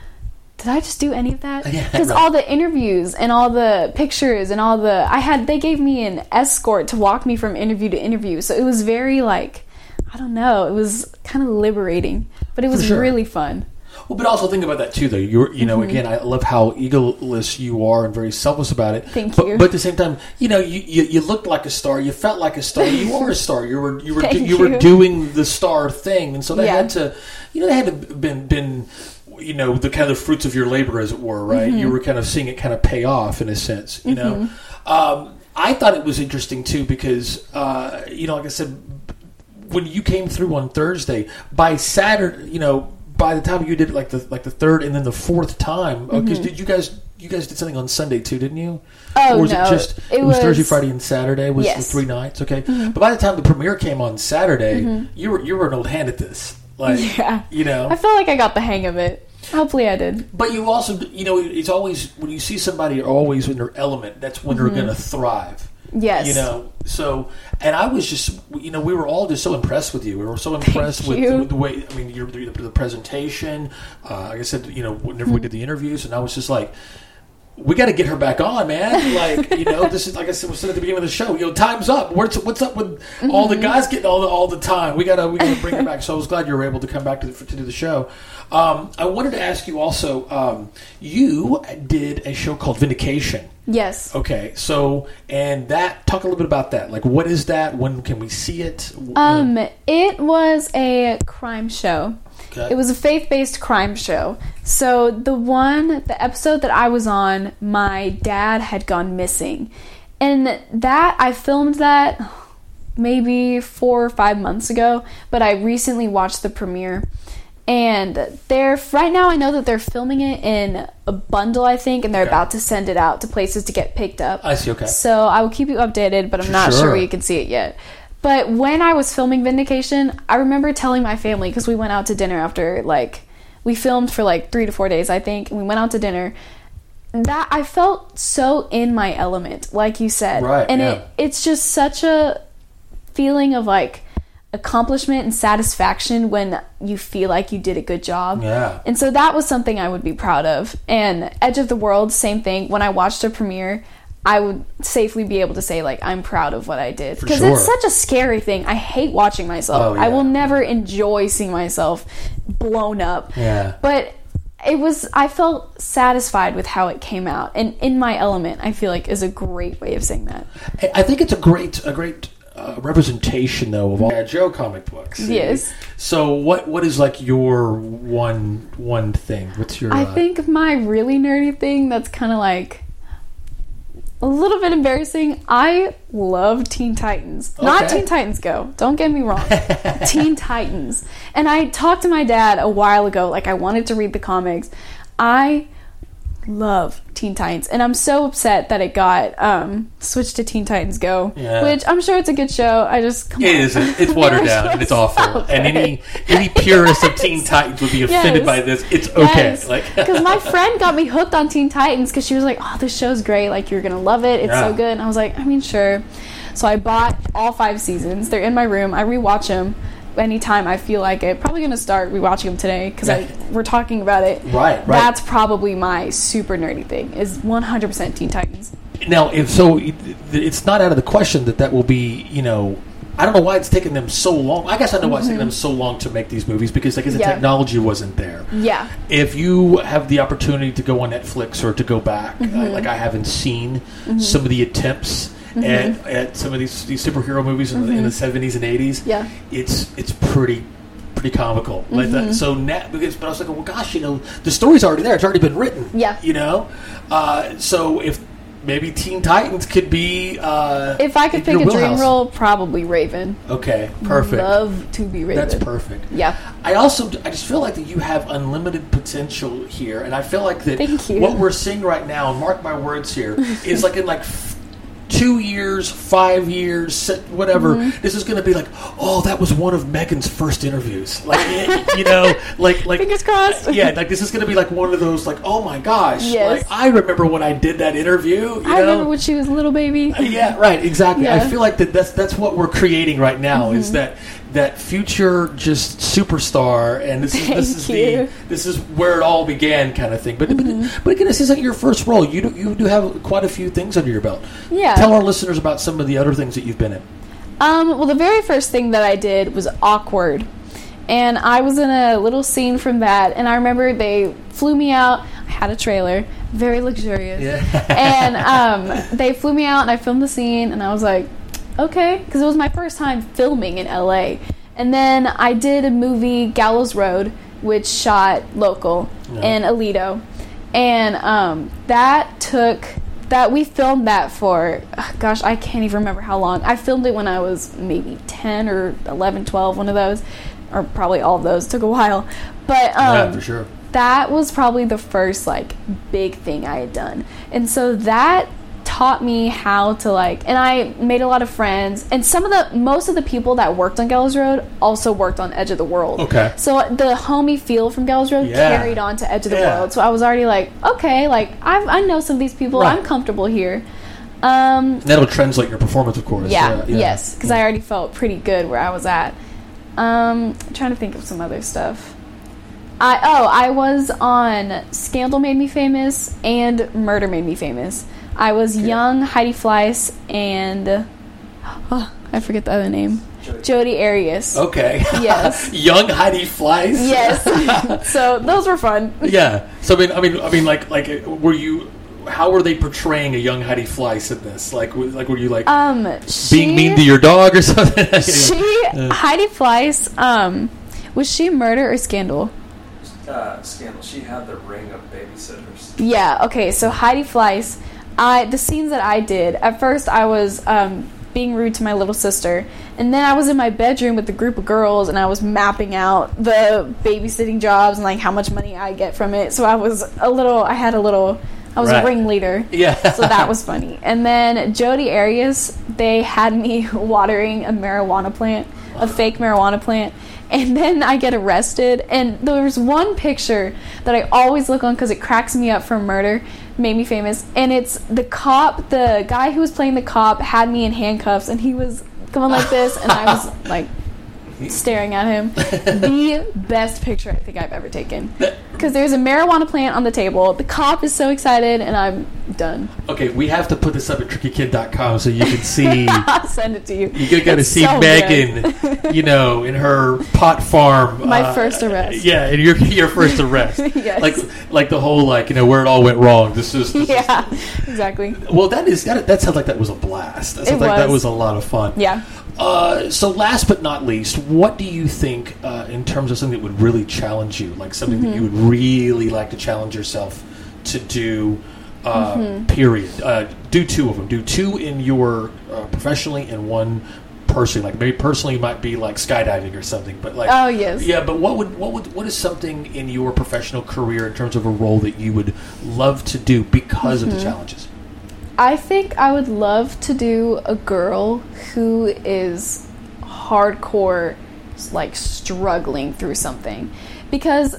did I just do any of that? Yeah, Because right. all the interviews and all the pictures and all the I had they gave me an escort to walk me from interview to interview. So it was very like I don't know, it was kind of liberating, but it was sure. really fun. Well, but also think about that too, though. You're, you know, Mm-hmm. again, I love how egoless you are and very selfless about it. Thank but, you. But at the same time, you know, you, you, you looked like a star. You felt like a star. You are a star. You were you were Thank you were doing the star thing, and so that Yeah. had to, you know, that had to been been, you know, the kind of fruits of your labor, as it were, right? Mm-hmm. You were kind of seeing it kind of pay off in a sense, you know. Um, I thought it was interesting too because, uh, you know, like I said, when you came through on Thursday, by Saturday, you know, by the time you did like the like the third and then the fourth time, because did you guys you guys did something on Sunday too, didn't you? Mm-hmm. Oh, or was no. it just It it was, Thursday, Friday, and Saturday was Yes. Mm-hmm. the three nights? Okay, but by the time the premiere came on Saturday, you were you were an old hand at this, like Yeah. you know. I felt like I got the hang of it. Hopefully I did. But you also, you know, it's always when you see somebody always in their element. That's when they're going to thrive. Yes. You know, so and I was just, you know, we were all just so impressed with you. We were so impressed with, with the way. I mean, your the, the presentation. Uh, like I said, you know, whenever we Mm-hmm. did the interviews, and I was just like, we got to get her back on, man. Like, you know, this is like I said, we said at the beginning of the show. You know, time's up. What's what's up with all the guys getting all the all the time? We gotta we gotta bring her back. So I was glad you were able to come back to the, to do the show. Um, I wanted to ask you also. Um, you did a show called Vindication. Yes. Okay, so and that talk a little bit about that. Like, what is that? When can we see it? Um, it was a crime show. Okay. It was a faith-based crime show. So the one, the episode that I was on, my dad had gone missing, and that I filmed that maybe four or five months ago. But I recently watched the premiere, and they're right now. I know that they're filming it in a bundle, I think, and they're Okay. about to send it out to places to get picked up. I see. Okay. So I will keep you updated, but I'm not Sure. sure where you can see it yet. But when I was filming Vindication, I remember telling my family because we went out to dinner after like we filmed for like three to four days, I think, and we went out to dinner. That I felt so in my element, like you said, Right, and yeah. it it's just such a feeling of like accomplishment and satisfaction when you feel like you did a good job. Yeah. And so that was something I would be proud of. And Edge of the World, same thing. When I watched a premiere, I would safely be able to say like I'm proud of what I did because sure. it's such a scary thing. I hate watching myself. Oh, I will never enjoy seeing myself blown up. Yeah. But it was I felt satisfied with how it came out. And in my element, I feel like is a great way of saying that. I- think it's a great a great uh, representation though of all yeah, Joe comic books. Yes. So what what is like your one one thing? What's your? I uh, think my really nerdy thing that's kind of like a little bit embarrassing. I love Teen Titans. Not Teen Titans Go. Don't get me wrong. Teen Titans. And I talked to my dad a while ago like I wanted to read the comics. I love Teen Titans and I'm so upset that it got um switched to Teen Titans Go, Yeah. which I'm sure it's a good show. I just come It isn't. It's watered down and it's awful. And any any purist of Teen Titans would be offended Yes. by this. It's okay. Like because my friend got me hooked on Teen Titans because she was like, "Oh, this show's great! Like you're gonna love it. It's Yeah. so good." And I was like, "I mean, sure." So I bought all five seasons. They're in my room. I rewatch them anytime I feel like it. Probably gonna start rewatching them today because Yeah. we're talking about it. Right, right. That's probably my super nerdy thing. Is 100% Teen Titans. now, if so, it's not out of the question that that will be. You know, I don't know why it's taken them so long. I guess I know why it's taken them so long to make these movies because I guess the Mm-hmm. Yeah. technology wasn't there. Yeah. if you have the opportunity to go on Netflix or to go back, Mm-hmm. uh, like I haven't seen some of the attempts Mm-hmm. at, at some of these, these superhero movies in, the, in the 70s and 80s, Yeah. it's it's pretty pretty comical. Like Mm-hmm. that. So net because, but I was like, well, gosh, you know, the story's already there. It's already been written. Yeah. you know. Uh, so if maybe Teen Titans could be, uh, If I could pick a dream role, probably Raven. okay, perfect. Love to be Raven. That's perfect. Yeah. I also I just feel like that you have unlimited potential here, and I feel like that Thank you. what we're seeing right now, and mark my words here, is like in like two years, five years, whatever. Mm-hmm. This is going to be like, oh, that was one of Megan's first interviews, like you know, like like Fingers crossed. Yeah, like this is going to be like one of those like, oh my gosh, Yes. like I remember when I did that interview. You I know? remember when she was a little baby. Yeah, right. Exactly. I Yeah. Mm-hmm. feel like that. That's that's what we're creating right now. Is that that future just superstar, and this is this is you. Mm-hmm. the this is where it all began, kind of thing. But but, but again, this isn't your first role. You do you do have quite a few things under your belt. Yeah. Tell our listeners about some of the other things that you've been in. Um, well, the very first thing that I did was awkward, and I was in a little scene from that. And I remember they flew me out. I had a trailer, very luxurious, yeah. and um, they flew me out, and I filmed the scene, and I was like, okay, because it was my first time filming in LA. And then I did a movie, Gallows Road, which shot local in Aledo, and um, that took that we filmed that for gosh i can't even remember how long i filmed it when i was maybe 10 or 11 12 one of those or probably all of those took a while but um, yeah, for sure. that was probably the first like big thing I had done. And so that taught me how to like and I made a lot of friends and some of the most of the people that worked on Gallows Road also worked on Edge of the World. Okay. So the homey feel from Gallows Road Yeah. carried on to Edge of the Yeah. World. So I was already like, okay, like I I know some of these people. Right. I'm comfortable here. Um That'll translate your performance, of course. yeah, Uh, yeah. yes, because I already felt pretty good where I was at. Um, I'm trying to think of some other stuff. I oh I was on Scandal made me famous and Murder made me famous. I was young Heidi Fleiss and oh, I forget the other name. Jodi Arias. Okay. Yes. Young Heidi Fleiss. Yes. so those were fun. Yeah. So I mean, I mean, I mean, like, like, were you? How were they portraying a young Heidi Fleiss in this? Like, like, were you like Um, she, being mean to your dog or something? She Heidi Fleiss. Um, was she Murder or Scandal? uh, scandal. She had the ring of babysitters. Yeah. Okay. So Heidi Fleiss, I the scenes that I did at first, I was um, being rude to my little sister, and then I was in my bedroom with a group of girls, and I was mapping out the babysitting jobs and like how much money I get from it. So I was a little. I had a little. I was Right. a ringleader. Yeah. so that was funny. And then Jodi Arias, they had me watering a marijuana plant, a fake marijuana plant. And then I get arrested. And there was one picture that I always look on because it cracks me up for murder, made me famous. And it's the cop, the guy who was playing the cop had me in handcuffs and he was going like this. And I was like staring at him. the best picture I think I've ever taken. Because there's a marijuana plant on the table. The cop is so excited, and I'm done. Okay, we have to put this up at trickykid.com so you can see. I'll send it to you. You gotta see so Megan, you know, in her pot farm. My uh, first arrest. Yeah, and your your first arrest. Yes. Like like the whole like you know where it all went wrong. This is this is- Yeah, exactly. well, that is that, that sounds like that was a blast. That sounds It like that was. was a lot of fun. Yeah. Uh, so last but not least, what do you think uh, in terms of something that would really challenge you, like something that you would Mm-hmm. really like to challenge yourself to do? Uh, Mm-hmm. Period. Uh, do two of them. Do two in your uh, professionally and one personally. Like maybe personally might be like skydiving or something, but like Oh, yes. yeah. But what would what would what is something in your professional career in terms of a role that you would love to do because of Mm-hmm. the challenges? I think I would love to do a girl who is hardcore, like struggling through something. Because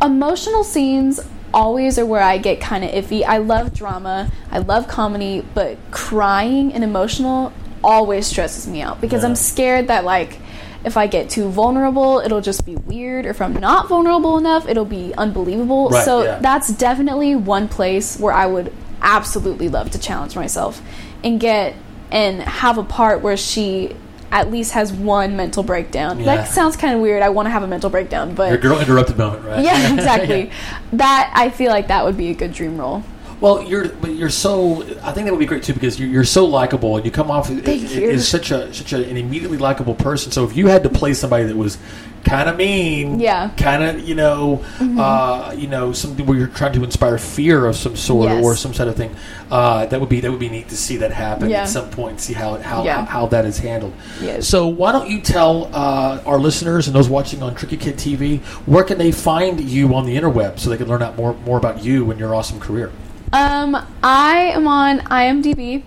emotional scenes always are where I get kind of iffy. I love drama, I love comedy, but crying and emotional always stresses me out because Yeah. I'm scared that, like, if I get too vulnerable, it'll just be weird. Or if I'm not vulnerable enough, it'll be unbelievable. Right, so yeah. that's definitely one place where I would absolutely love to challenge myself and get and have a part where she at least has one mental breakdown. Yeah. That sounds kind of weird. I want to have a mental breakdown, but Your girl interrupted moment, right? yeah, exactly. That I feel like that would be a good dream role. Well, you're but you're so. I think that would be great too because you're, you're so likable and you come off as such a such a, an immediately likable person. So if you had to play somebody that was kind of mean, Yeah. Mm-hmm. kind of you know, uh, you know, something where you're trying to inspire fear of some sort Yes. or some sort of thing, uh, that would be that would be neat to see that happen Yeah. at some point. See how how Yeah. how, how that is handled. Yes. So why don't you tell uh, our listeners and those watching on Tricky Kid TV where can they find you on the interweb so they can learn out more more about you and your awesome career. Um, I am on IMDb.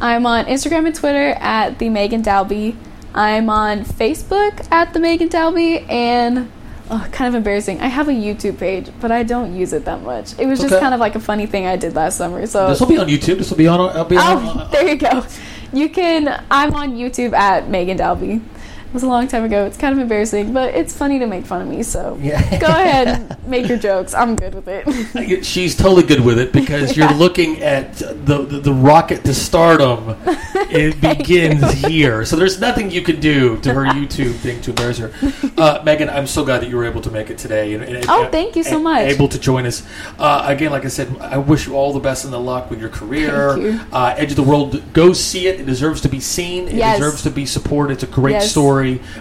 I'm on Instagram and Twitter at the Megan Dalby. I'm on Facebook at the Megan Dalby, and oh, kind of embarrassing. I have a YouTube page, but I don't use it that much. It was just Okay. kind of like a funny thing I did last summer. So This will be on YouTube. This will be on. I'll be on. Oh, there you go. You can. I'm on YouTube at Megan Dalby. It was a long time ago. It's kind of embarrassing, but it's funny to make fun of me. So Yeah. go ahead and make your jokes. I'm good with it. She's totally good with it because you're looking at the, the the rocket to stardom. It begins here, so there's nothing you can do to her YouTube thing to embarrass her. Uh, Megan, I'm so glad that you were able to make it today. And, and- Oh, thank you so and much. Able to join us uh, again. Like I said, I wish you all the best and the luck with your career. Thank you. Uh, Edge of the World, go see it. It deserves to be seen. It Yes. deserves to be supported. It's a great Yes. story.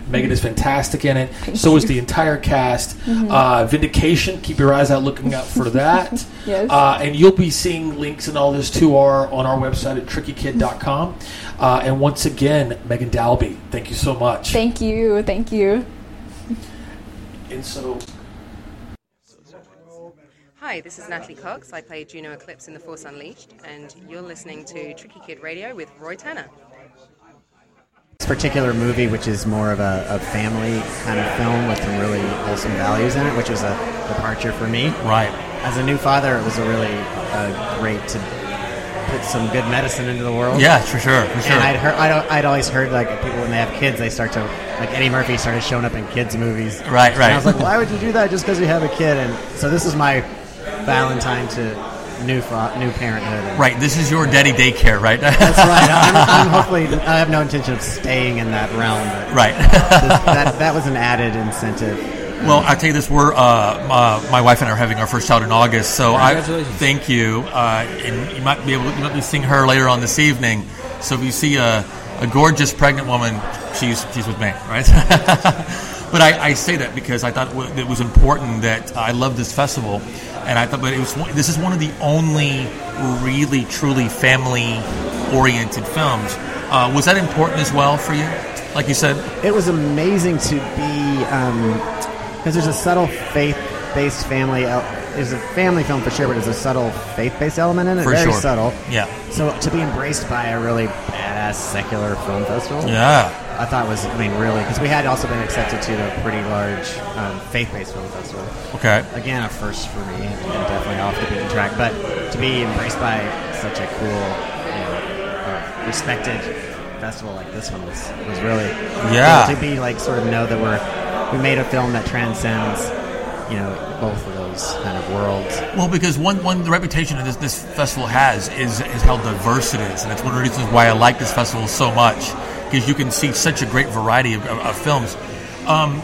Megan is fantastic in it. so is you. Mm-hmm. the entire cast. Uh, Vindication. Keep your eyes out, looking out for that. Yes. Uh, and you'll be seeing links and all this to our on our website at trickykid.com. Uh, and once again, Megan Dalby, thank you so much. thank you. Thank you. and so, Hi, this is Natalie Cox. I play Juno Eclipse in The Force Unleashed, and you're listening to Tricky Kid Radio with Roy Tanner. This particular movie, which is more of a, a family kind of film with some really wholesome values in it, which was a departure for me. right. As a new father, it was a really uh, great to put some good medicine into the world. Yeah, for sure, for sure. And I'd heard, I'd, I'd always heard like people when they have kids, they start to like Eddie Murphy started showing up in kids' movies. Right, And right. I was like, why would you do that just because you have a kid? And so this is my Valentine to new fa- new parenthood. Right, this is your daddy daycare, right? That's right. I'm, I'm hopefully I have no intention of staying in that realm. But Right. this- that that was an added incentive. Well, I tell you this: we're uh, uh, my wife and I are having our first child in August. So I Congratulations. thank you, uh, and you might be able you might be seeing her later on this evening. So if you see a, a gorgeous pregnant woman, she's she's with me, right? but I, I say that because I thought it was important that I love this festival, and I thought, but it was this is one of the only really truly family oriented films. Uh, was that important as well for you? Like you said, It was amazing to be because there's a subtle faith-based family. el- There's a family film for sure, but there's a subtle faith-based element in it. For very sure. subtle. Yeah. So to be embraced by a really badass secular film festival, Yeah. I thought was I mean really because we had also been accepted to a pretty large um, faith-based film festival. Okay. Again, a first for me, and definitely off the beaten track. But to be embraced by such a cool, you know, uh, respected festival like this one was was really Yeah. cool to be like sort of know that we're we made a film that transcends, you know, both of those kind of worlds. Well, because one one the reputation that this, this festival has is is how diverse it is, and it's one of the reasons why I like this festival so much because you can see such a great variety of, of, of films. Um,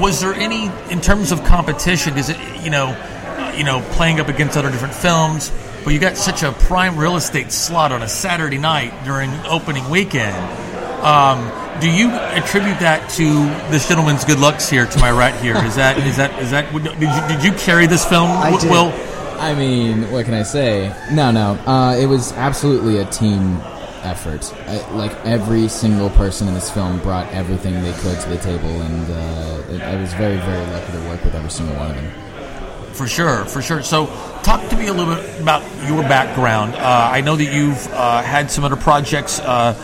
was there any in terms of competition? Is it you know uh, you know playing up against other different films? But you got such a prime real estate slot on a Saturday night during opening weekend. Um, do you attribute that to this gentleman's good looks here to my right here? Is that is that is that did you, did you carry this film? I did. Will? I mean, what can I say? No, no. Uh, it was absolutely a team effort. I, like every single person in this film brought everything they could to the table, and uh, it, I was very, very lucky to work with every single one of them. For sure, for sure. So, talk to me a little bit about your background. Uh, I know that you've uh, had some other projects uh,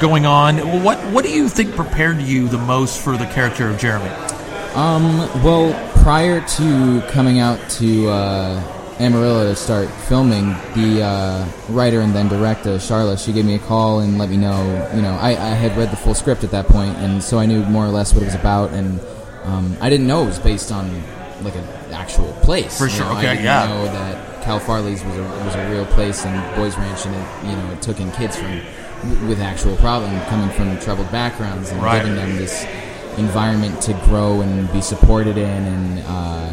going on. What What do you think prepared you the most for the character of Jeremy? Um, well, prior to coming out to uh, Amarillo to start filming, the uh, writer and then director Charlotte, she gave me a call and let me know. You know, I, I had read the full script at that point, and so I knew more or less what it was about. And um, I didn't know it was based on like an actual place. For you sure, know, okay, I didn't yeah. know that Cal Farley's was a was a real place and Boys Ranch, and it you know it took in kids from with actual problem coming from troubled backgrounds and Right. giving them this environment to grow and be supported in and uh,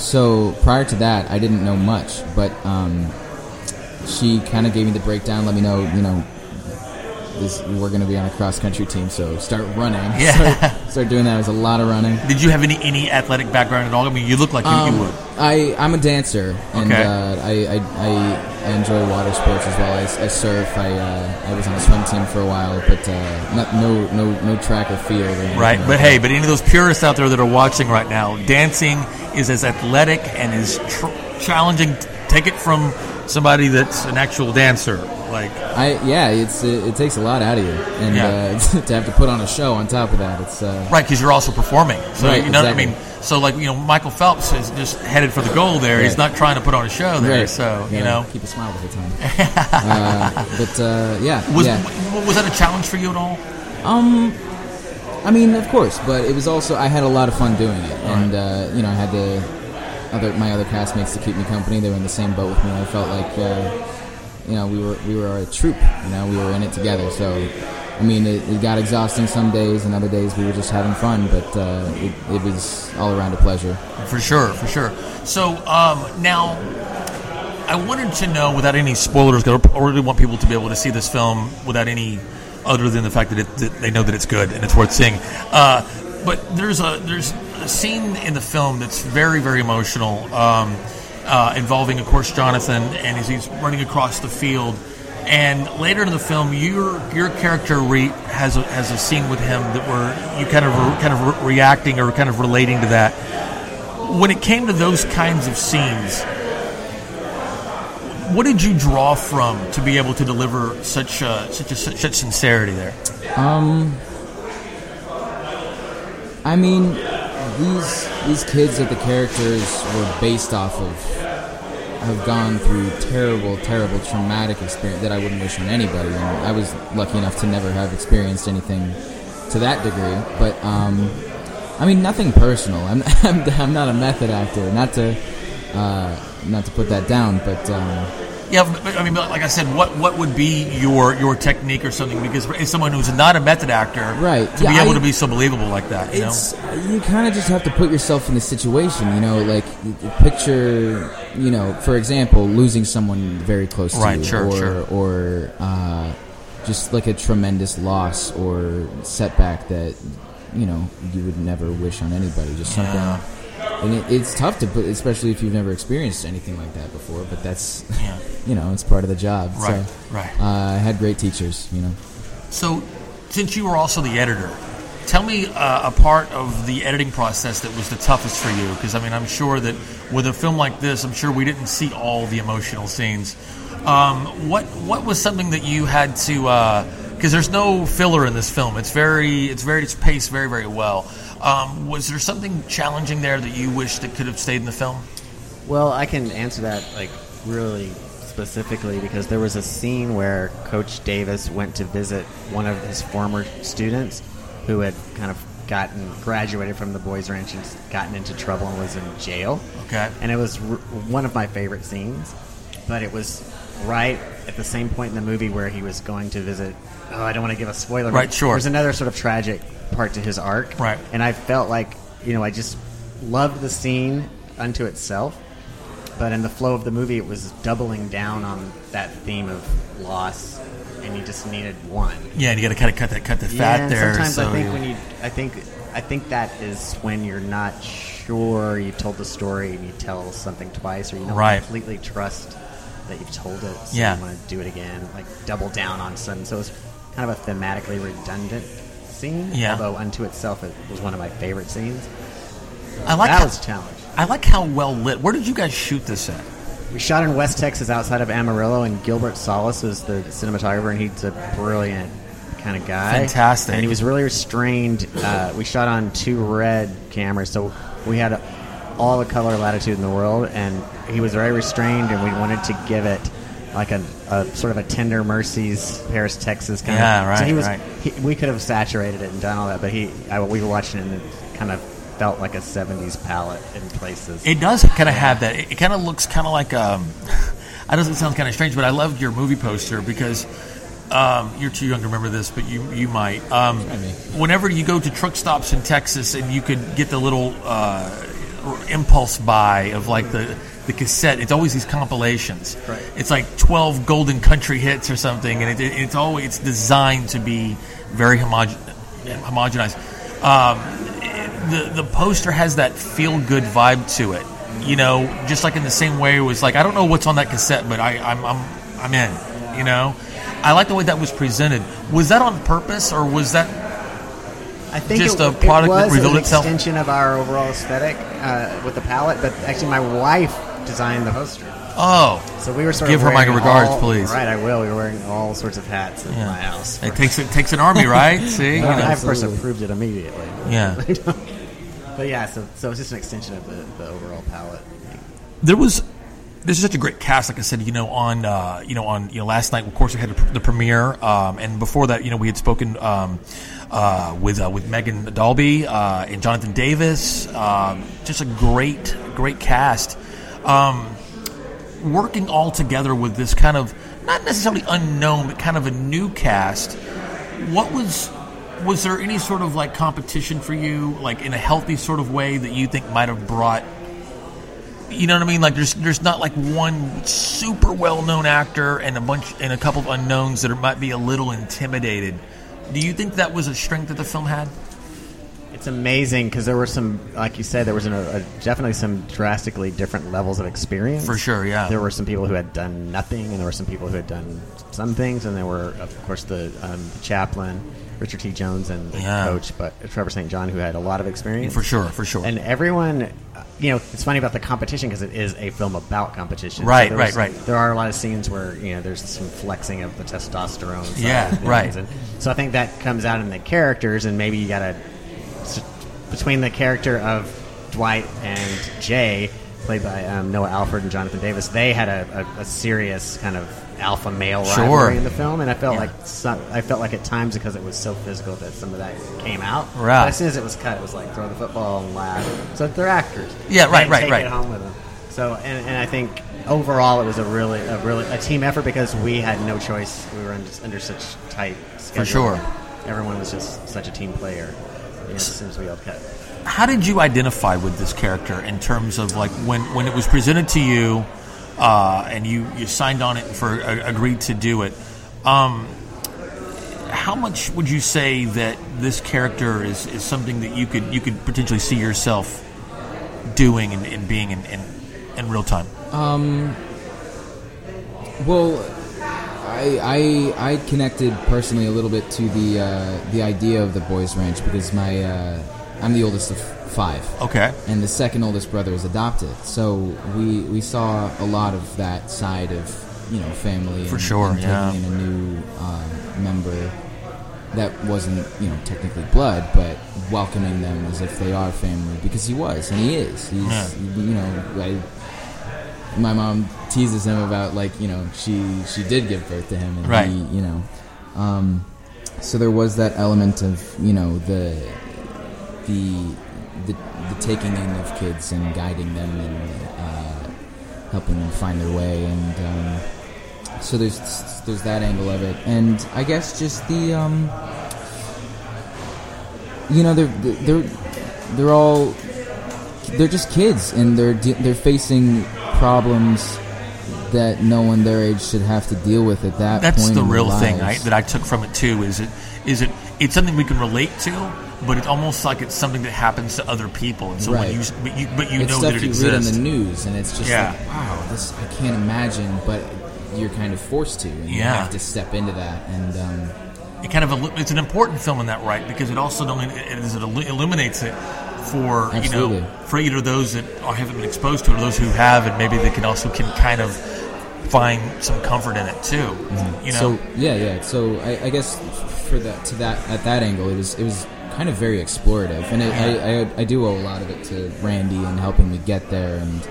so prior to that i didn't know much but um, she kind of gave me the breakdown let me know you know this, we're going to be on a cross country team so start running Yeah. start, start doing that it was a lot of running Did you have any any athletic background at all? I mean, you look like you, um, you would. I I'm a dancer, and Okay. uh, I, I, I I enjoy water sports as well. I, I surf. I uh, I was on a swim team for a while, but uh, not, no no no track or field. Or Right, like but that. hey, but any of those purists out there that are watching right now, dancing is as athletic and as tr- challenging. Take it from somebody that's an actual dancer. Like, I yeah, it's it, it takes a lot out of you, and Yeah. uh, to have to put on a show on top of that, it's uh, right, because you're also performing. So Right, you know exactly. what I mean. So like you know, Michael Phelps is just headed for the goal there. He's not trying to put on a show there. Right. So you know, keep a smile the whole time. uh, but uh, yeah, was yeah. was that a challenge for you at all? Um, I mean, of course, but it was also I had a lot of fun doing it, and uh, you know, I had the other my other castmates to keep me company. They were in the same boat with me. I felt like uh, you know we were we were a troop. You know, we were in it together. So, I mean, it, it got exhausting some days, and other days we were just having fun. But uh, it, it was all around a pleasure. For sure, for sure. So um, now, I wanted to know, without any spoilers, 'cause I really want people to be able to see this film without any other than the fact that, it, that they know that it's good and it's worth seeing. Uh, but there's a there's a scene in the film that's very very emotional, um, uh, involving, of course, Jonathan, and as he's running across the field. And later in the film, your your character re, has a, has a scene with him that where you kind of re, kind of re- reacting or kind of relating to that when it came to those kinds of scenes, what did you draw from to be able to deliver such uh, such a, such sincerity there? Um, I mean, these these kids that the characters were based off of have gone through terrible, terrible, traumatic experience that I wouldn't wish on anybody. And I was lucky enough to never have experienced anything to that degree. But um, I mean, nothing personal. I'm, I'm, I'm not a method actor. Not to uh, not to put that down, but. Um, Yeah, but, I mean, like I said, what what would be your your technique or something? Because as someone who's not a method actor, Right, to be able I- to be so believable like that, you know, you kind of just have to put yourself in the situation you know like picture you know for example losing someone very close to you sure, or sure. or uh, just like a tremendous loss or setback that you know you would never wish on anybody just something Yeah. And it, it's tough to put especially if you've never experienced anything like that before but that's Yeah. you know it's part of the job Right, so right. uh, I had great teachers you know So, since you were also the editor, tell me uh, a part of the editing process that was the toughest for you. Because I mean, I'm sure that with a film like this, I'm sure we didn't see all the emotional scenes. Um, what what was something that you had to? Because there's no filler in this film. It's very it's very it's paced very very well. Um, was there something challenging there that you wish that could have stayed in the film? Well, I can answer that like really specifically because there was a scene where Coach Davis went to visit one of his former students who had kind of gotten graduated from the boys' ranch and gotten into trouble and was in jail. Okay. And it was r- one of my favorite scenes, but it was right at the same point in the movie where he was going to visit. Oh, I don't want to give a spoiler. Right, sure. There's another sort of tragic part to his arc. Right. And I felt like, you know, I just loved the scene unto itself, but in the flow of the movie, it was doubling down on that theme of loss, and you just needed one. Yeah, and you got to kind of cut that cut the Yeah, fat there. sometimes so I think when you, I think, I think that is when you're not sure you've told the story and you tell something twice, or you don't Right. completely trust that you've told it. So Yeah. you want to do it again, like double down on something. So it's kind of a thematically redundant scene. Yeah. Although unto itself, it was one of my favorite scenes. I like that how, was a challenge. I like how well lit. Where did you guys shoot this at? We shot in West Texas outside of Amarillo, and Gilbert Solis was the cinematographer, and he's a brilliant kind of guy. Fantastic. And he was really restrained. Uh, we shot on two red cameras, so we had all the color latitude in the world, and he was very restrained, and we wanted to give it like a, a sort of a tender mercies Paris, Texas kind Yeah, of. right, So he was. right. He, we could have saturated it and done all that, but he. I, we were watching it, and it kind of felt like a '70s palette in places. It does kind of have that. It, it kind of looks kind of like um, I know it sounds kind of strange, but I loved your movie poster because um, you're too young to remember this, but you you might. Um, whenever you go to truck stops in Texas and you could get the little uh, impulse buy of like the the cassette, it's always these compilations. Right. It's like twelve golden country hits or something, and it, it, it's always it's designed to be very homogen- homogenized. Um, the the poster has that feel good vibe to it. You know, just like in the same way it was like I don't know what's on that cassette, but I I'm I'm, I'm in. You know, I like the way that was presented. Was that on purpose or was that I think just it, a product it that was revealed an itself? extension of our overall aesthetic uh, with the palette, but actually my wife designed the poster. Oh, So we were sort Give of her my regards, all- please. Right, I will. We were wearing all sorts of hats in Yeah. my house. It takes it takes an army, right? See, you know. I of course approved it immediately. Yeah. but yeah, so so it's just an extension of the, the overall palette. there was this is such a great cast like i said you know on uh, you know on you know last night of course we had the, the premiere um, and before that you know we had spoken um, uh, with uh, with megan dalby uh, and jonathan davis um, just a great great cast um, working all together with this kind of not necessarily unknown but kind of a new cast what was was there any sort of like competition for you like in a healthy sort of way that you think might have brought you know what I mean? Like there's there's not like one super well known actor and a bunch and a couple of unknowns that are, might be a little intimidated. Do you think that was a strength that the film had? It's amazing because there were some, like you said, there was an, a, definitely some drastically different levels of experience. For sure, yeah. There were some people who had done nothing, and there were some people who had done some things, and there were, of course, the, um, the chaplain, Richard T. Jones, and the Yeah. coach, but Trevor St. John, who had a lot of experience. For sure, for sure. And everyone, you know, it's funny about the competition because it is a film about competition. Right, right, was- right. There are a lot of scenes where you know there's some flexing of the testosterone. Yeah, right. And so I think that comes out in the characters, and maybe you got to between the character of Dwight and Jay, played by um, Noah Alford and Jonathan Davis, they had a, a, a serious kind of alpha male Sure. rivalry in the film, and I felt Yeah. like some, I felt like at times because it was so physical that some of that came out. Right. But as soon as it was cut, it was like throw the football and laugh. So they're actors. Yeah, right, right, take right. It home with them. So and, and I think overall it was a really a really a team effort because we had no choice. We were under, under such tight schedule. For sure. Everyone was just such a team player. You know, as soon as we all cut. How did you identify with this character in terms of like when when it was presented to you, uh, and you you signed on it for uh, agreed to do it? Um, how much would you say that this character is, is something that you could you could potentially see yourself doing and, and being in, in in real time? Um. Well, I I I connected personally a little bit to the uh, the idea of the boys' ranch because my uh, I'm the oldest of five. Okay. And the second oldest brother is adopted, so we we saw a lot of that side of you know family For and, sure, and yeah. taking in a new um, member that wasn't you know technically blood, but welcoming them as if they are family because he was and he is. He's Yeah. you know I my mom teases him about like you know she she did give birth to him and Right. he you know um, so there was that element of you know the the the, the taking in of kids and guiding them and uh, helping them find their way and um, so there's there's that angle of it and I guess just the um, you know they're they're they're all they're just kids and they're they're facing problems that no one their age should have to deal with at that That's point the in real thing I, that I took from it too. Is it is it it's something we can relate to, but it's almost like it's something that happens to other people, and so Right. when you but you, but you it's know stuff that it you exists. read on the news, and it's just Yeah. like, wow, this I can't imagine, but you're kind of forced to, and you have to step into that. And um, it kind of it's an important film in that right because it also not only it, is- it illu- illuminates it for you know for either those that are, haven't been exposed to it or those who have and maybe they can also can kind of find some comfort in it too you know So yeah, yeah. So I, I guess for that to that at that angle, it was it was kind of very explorative, and it, I, I I do owe a lot of it to Randy and helping me get there, and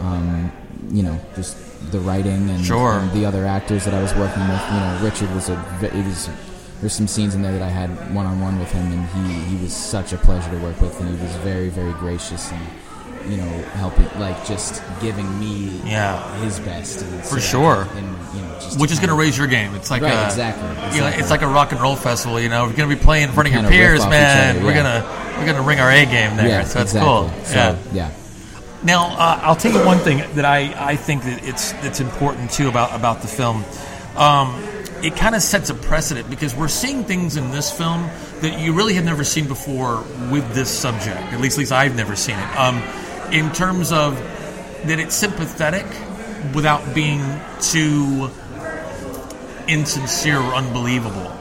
um, you know just the writing and, Sure. and the other actors that I was working with. You know, Richard was a it was. There's some scenes in there that I had one on one with him, and he, he was such a pleasure to work with, and he was very very gracious and you know helping like just giving me Yeah. his best and for I sure can- and, you know, just which is going to raise your game it's like Right, a, exactly, you know, it's like a rock and roll festival you know we're going to be playing in front of your peers man other, we're gonna we're gonna ring our A game there Yeah, so that's exactly. cool So, yeah yeah. Now, uh, I'll tell you one thing that I, I think that it's that's important too about about the film. Um, it kind of sets a precedent because we're seeing things in this film that you really have never seen before with this subject. At least, at least I've never seen it. Um, in terms of that, it's sympathetic without being too insincere or unbelievable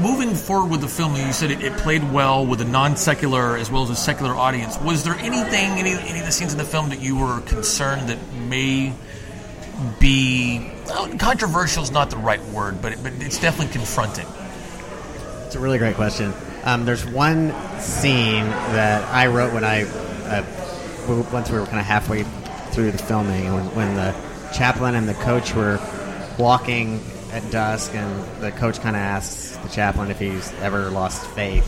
moving forward with the film, you said it, it played well with a non-secular as well as a secular audience. Was there anything, any, any of the scenes in the film that you were concerned that may be well, controversial? Is not the right word, but it, but it's definitely confronting. It's a really great question. Um, there's one scene that I wrote when I uh, once we were kind of halfway through the filming, when, when the chaplain and the coach were walking at dusk, and the coach kind of asks the chaplain if he's ever lost faith.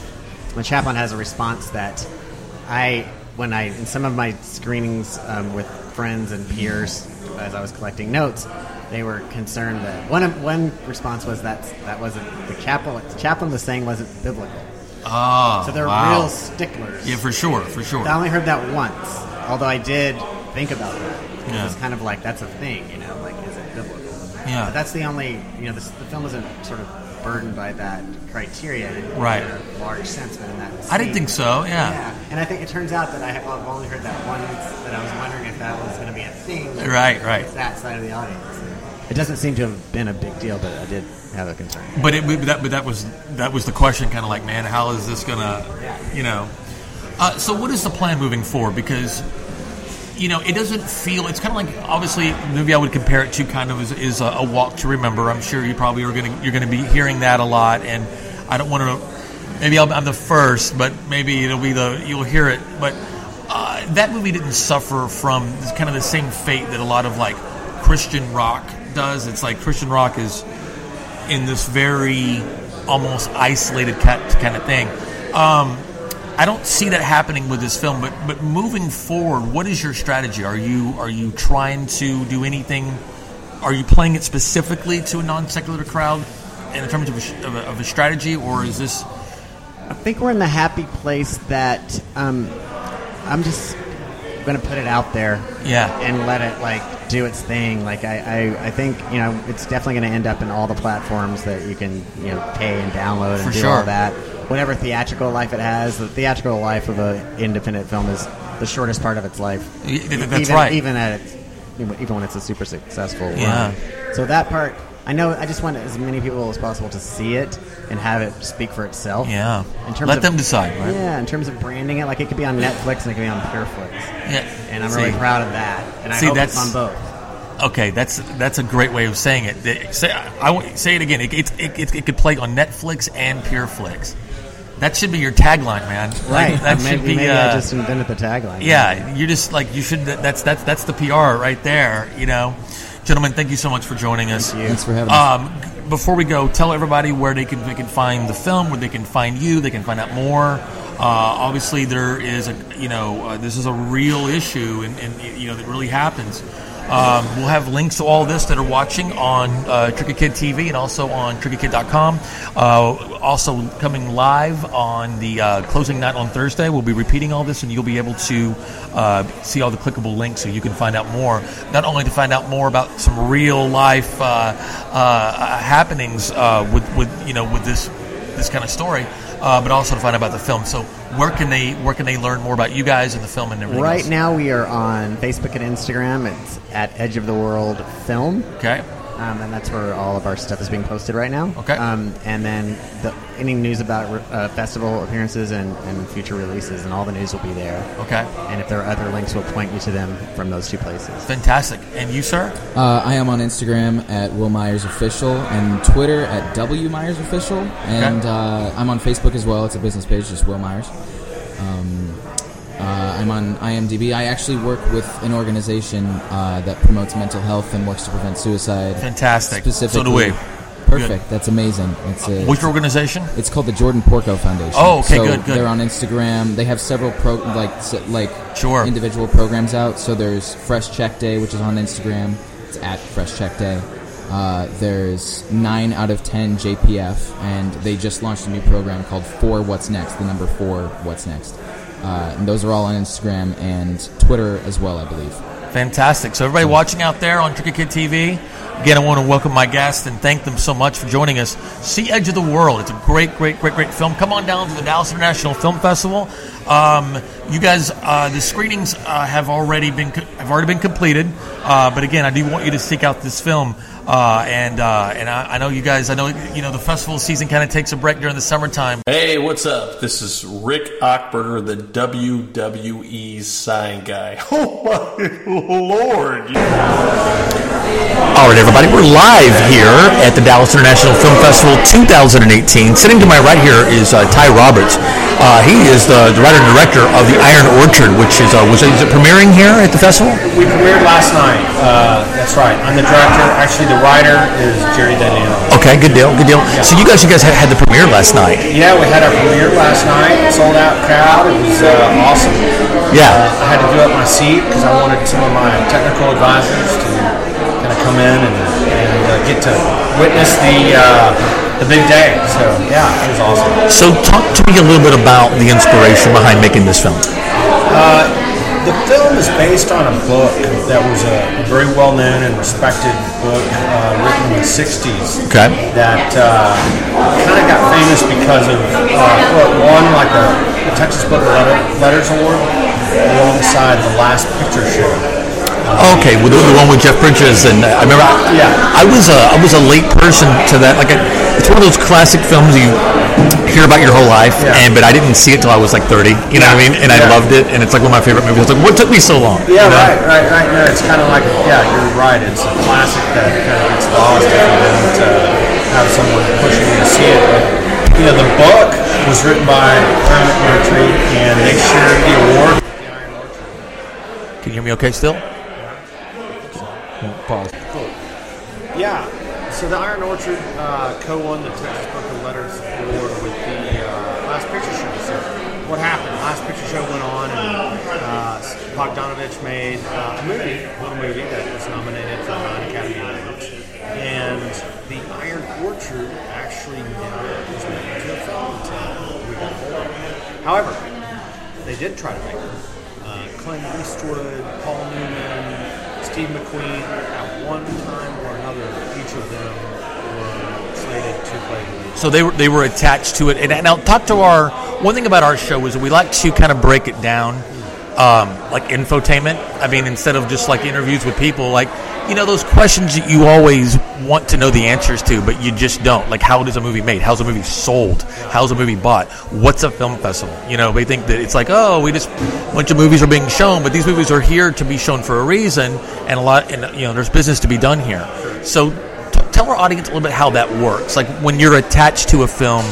The chaplain has a response that I, when I in some of my screenings um, with friends and peers, as I was collecting notes, they were concerned that one of, one response was that that wasn't the chaplain. The chaplain was saying wasn't biblical. Ah, So they're wow. real sticklers. Yeah, for sure, for sure. I only heard that once, although I did think about that. Yeah. It's kind of like that's a thing, you know, like is it biblical? Yeah. But that's the only, you know, this, the film isn't sort of burdened by that criteria in Right. a large sense, but in that I didn't think so, yeah. Yeah, and I think it turns out that I have, I've only heard that once, that I was wondering if that was going to be a thing. Right, right. That side of the audience. It doesn't seem to have been a big deal, but I did have a concern. But it, that, but that was that was the question, kind of like, man, how is this gonna, you know? Uh, so, what is the plan moving forward? Because you know, it doesn't feel. It's kind of like obviously, maybe I would compare it to kind of is, is a, a walk to remember. I'm sure you probably are gonna you're gonna be hearing that a lot, and I don't want to. Maybe I'll, I'm the first, but maybe it'll be the you'll hear it. But uh, that movie didn't suffer from kind of the same fate that a lot of like Christian rock does. It's like Christian rock is in this very almost isolated cat kind of thing. Um, I don't see that happening with this film, but but moving forward, what is your strategy? Are you are you trying to do anything? Are you playing it specifically to a non secular crowd in terms of a, of, a, of a strategy, or is this? I think we're in the happy place that um, I'm just going to put it out there, Yeah. and let it like do its thing. Like I, I, I think you know it's definitely going to end up in all the platforms that you can you know pay and download and For do sure. all that. Whatever theatrical life it has, the theatrical life of an independent film is the shortest part of its life. Y- that's even, right. Even at its, even when it's a super successful Yeah. run. So that part. I know. I just want as many people as possible to see it and have it speak for itself. Yeah. In terms Let of, them decide, right? Yeah, in terms of branding it, like it could be on Netflix and it could be on Pureflix. Yeah. And I'm See. really proud of that. And I See, hope that's- it's on both. Okay, that's that's a great way of saying it. Say, I, want- say it again. It, it, it, it, could play on Netflix and PureFlix. That should be your tagline, man. Like, Right. that maybe should be. maybe uh, I just invented the tagline. yeah, you're just like you should. That's that's that's the PR right there. You know, gentlemen, thank you so much for joining us. Thanks for having us. Um, before we go, tell everybody where they can they can find the film, where they can find you, they can find out more. Uh, obviously, there is a you know uh, this is a real issue, and, and you know that really happens. Um, we'll have links to all this that are watching on uh, Tricky Kid TV and also on TrickyKid.com. Uh, also coming live on the uh, closing night on Thursday. We'll be repeating all this, and you'll be able to uh, see all the clickable links so you can find out more. Not only to find out more about some real life uh, uh, happenings uh, with, with you know with this this kind of story, uh, but also to find out about the film. So where can they where can they learn more about you guys and the film and everything? Right else? now, we are on Facebook and Instagram. It's at Edge of the World Film. Okay. Um, and that's where all of our stuff is being posted right now. Okay. Um, and then the, any news about uh, festival appearances and, and future releases, and all the news will be there. Okay. And if there are other links, we'll point you to them from those two places. Fantastic. And you, sir? Uh, I am on Instagram at Will Myers Official and Twitter at W Myers Official, and uh, I'm on Facebook as well. It's a business page, just Will Myers. Um, I'm on IMDb. I actually work with an organization uh, that promotes mental health and works to prevent suicide. Fantastic. So Specifically, do we. Perfect. That's amazing. It's a, Which organization? It's called the Jordan Porco Foundation. Oh, okay, so good, good. They're on Instagram. They have several pro like like Sure. individual programs out. So there's Fresh Check Day, which is on Instagram. It's at Fresh Check Day. Uh, there's nine out of ten JPF, and they just launched a new program called Four What's Next. The number four What's Next. Uh, and those are all on Instagram and Twitter as well, I believe. Fantastic. So everybody watching out there on Tricky Kid TV, again, I want to welcome my guests and thank them so much for joining us. See Edge of the World. It's a great, great, great, great film. Come on down to the Dallas International Film Festival. Um, you guys, uh, the screenings uh, have already been have already been completed. Uh, but again, I do want you to seek out this film. Uh, and uh, and I, I know you guys. I know you know the festival season kind of takes a break during the summertime. Hey, what's up? This is Rick Ockberger, the WWE sign guy. Oh my lord! All right, everybody, we're live here at the Dallas International Film Festival 2018. Sitting to my right here is uh, Ty Roberts. Uh, he is the, the writer and director of The Iron Orchard, which is uh, was it, is it premiering here at the festival? We premiered last night. Uh, that's right. I'm the director. Actually, the writer is Jerry Daniel. Okay, good deal, good deal. So you guys, you guys had, had the premiere last night. Yeah, we had our premiere last night. Sold out crowd. It was uh, awesome. Yeah. Uh, I had to give up my seat because I wanted some of my technical advisors to kind of come in and, get to witness the uh, the big day. So yeah, it was awesome. So talk to me a little bit about the inspiration behind making this film. Uh, the film is based on a book that was a, very well known and respected book uh, written in the 60s. Okay. That uh, kind of got famous because of, uh, well, it won like the, Texas Book Letter, Letters Award alongside the Last Picture Show. Okay, with the, the one with Jeff Bridges, and uh, I remember I, Yeah. I was a I was a late person to that. Like, I, it's one of those classic films you hear about your whole life, Yeah. and but I didn't see it till I was like thirty. You know what I mean? And I loved it, and it's like one of my favorite movies. I was like, what took me so long? Yeah, You know? right, right, right. No, it's kind of like, yeah, you're right. It's a classic that kind of gets lost if you don't uh, have someone pushing you to see it. But, you know, the book was written by Clement Murtry, and they shared the award with the Iron Orchard. Can you hear me okay still? Pause. Cool. Yeah. So the Iron Orchard uh, co-won the Texas Book of Letters Award with the uh, Last Picture Show. So what happened? Last Picture Show went on, and uh, Bogdanovich made uh, a movie, a little movie that was nominated for nine Academy Awards, and the Iron Orchard actually never was made into a film until we got hold. However, they did try to make it. Uh, Clint Eastwood, Paul Newman, Steve McQueen, at one time or another, each of them were slated to play the. So they were they were attached to it. And now talk to our one thing about our show is we like to kind of break it down, um, like infotainment. I mean, instead of just like interviews with people, like you know those questions that you always want to know the answers to, but you just don't. Like, how is a movie made? How's a movie sold? How's a movie bought? What's a film festival? You know, they think that it's like, oh, we just a bunch of movies are being shown, but these movies are here to be shown for a reason, and a lot, and you know, there's business to be done here. So, t- tell our audience a little bit how that works. Like when you're attached to a film,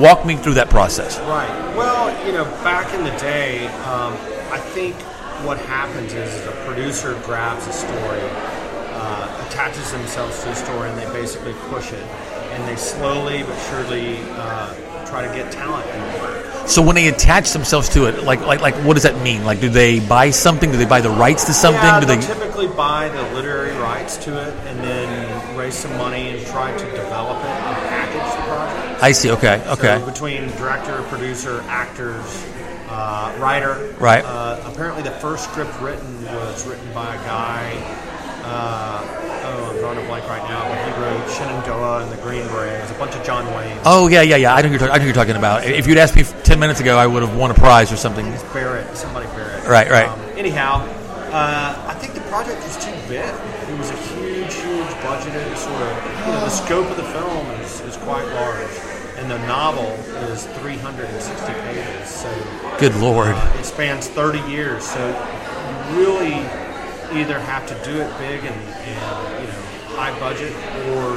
walk me through that process. Right. Well, you know, back in the day, um, I think what happens is, a producer grabs a story, attaches themselves to the story, and they basically push it, and they slowly but surely uh, try to get talent involved. So when they attach themselves to it, like like like what does that mean? Like do they buy something? Do they buy the rights to something? Yeah, do they'll typically buy the literary rights to it, and then raise some money and try to develop it and package the project. I see, okay, okay. So between director, producer, actors, uh, writer. Right. Uh, apparently, the first script written was written by a guy. Uh, drawing a blank right now, but he wrote Shenandoah and the Green Berets, a bunch of John Wayne. Oh yeah, yeah, yeah. I know you're talking. I know you're talking about. If you'd asked me ten minutes ago, I would have won a prize or something. Barrett, somebody Barrett. Right, right. Um, anyhow, uh, I think the project was too big. It was a huge, huge budgeted sort of. You know, the scope of the film is, is quite large, and the novel is 360 pages. So Good lord. uh, it spans 30 years. So you really either have to do it big and, and you know high budget, or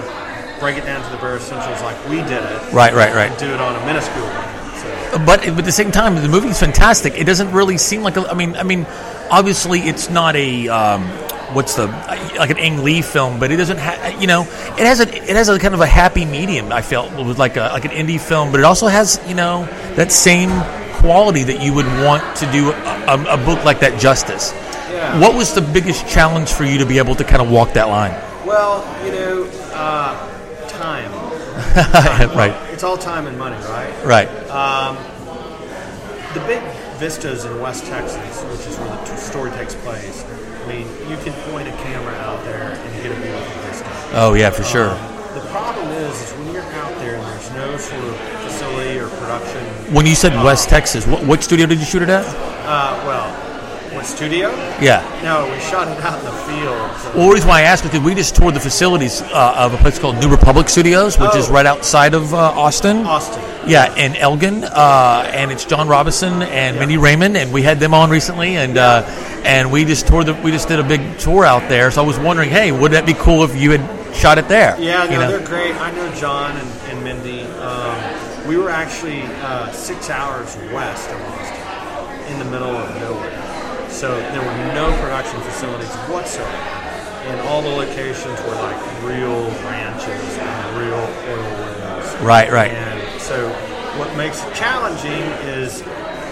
break it down to the bare essentials like we did it. Right, right, right. Do it on a minuscule. budget. So. But at the same time, the movie's fantastic. It doesn't really seem like. A, I mean, I mean, obviously, it's not a. Um, what's the like an Ang Lee film, but it doesn't. Ha- you know, it has a it has a kind of a happy medium. I felt with like a like an indie film, but it also has you know that same quality that you would want to do a, a, a book like that justice. Yeah. What was the biggest challenge for you to be able to kind of walk that line? Well, you know, uh, time. Time. right. It's all time and money, right? Right. Um, the big vistas in West Texas, which is where the t- story takes place. I mean, you can point a camera out there and get a beautiful vista. Oh yeah, for sure. Um, the problem is, is when you're out there and there's no sort of facility or production. When you said uh, West Texas, what, what studio did you shoot it at? Uh, well, what studio? Yeah. No, we shot it out in the field. Well, the reason why I asked is because we just toured the facilities uh, of a place called New Republic Studios, which is Oh. right outside of uh, Austin. Austin. Yeah, in Elgin, uh, and it's John Robinson and Mindy Raymond, and we had them on recently, and uh, and we just toured the, we just did a big tour out there. So I was wondering, hey, would that be cool if you had shot it there? Yeah, no, you know? they're great. I know John and, and Mindy. Um, we were actually uh, six hours west of Austin, in the middle of nowhere. So there were no production facilities whatsoever, and all the locations were like real ranches and real oil wells. Right, right. And so what makes it challenging is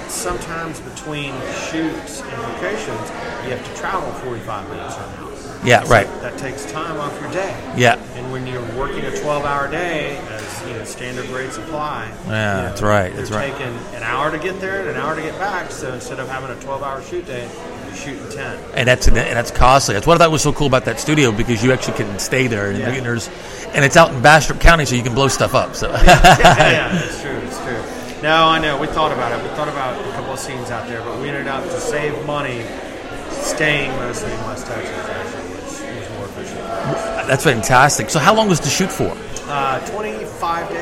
sometimes between shoots and locations, you have to travel 45 minutes from the house. Yeah, So right. That takes time off your day. Yeah. And when you're working a 12-hour day, as you know, standard rates apply. Yeah, you know, that's right, that's right. taking an hour to get there and an hour to get back. So instead of having a 12-hour shoot day, you're shooting 10. and that's and that's costly. That's what I thought was so cool about that studio because you actually can stay there, and, Yeah. there's and it's out in Bastrop County, so you can blow stuff up. So yeah, yeah, it's true, it's true. No, I know. We thought about it. We thought about a couple of scenes out there, but we ended up to save money, staying mostly in West Texas. Actually, was, was more efficient. That's fantastic. So how long was the shoot for? Uh, 25 days.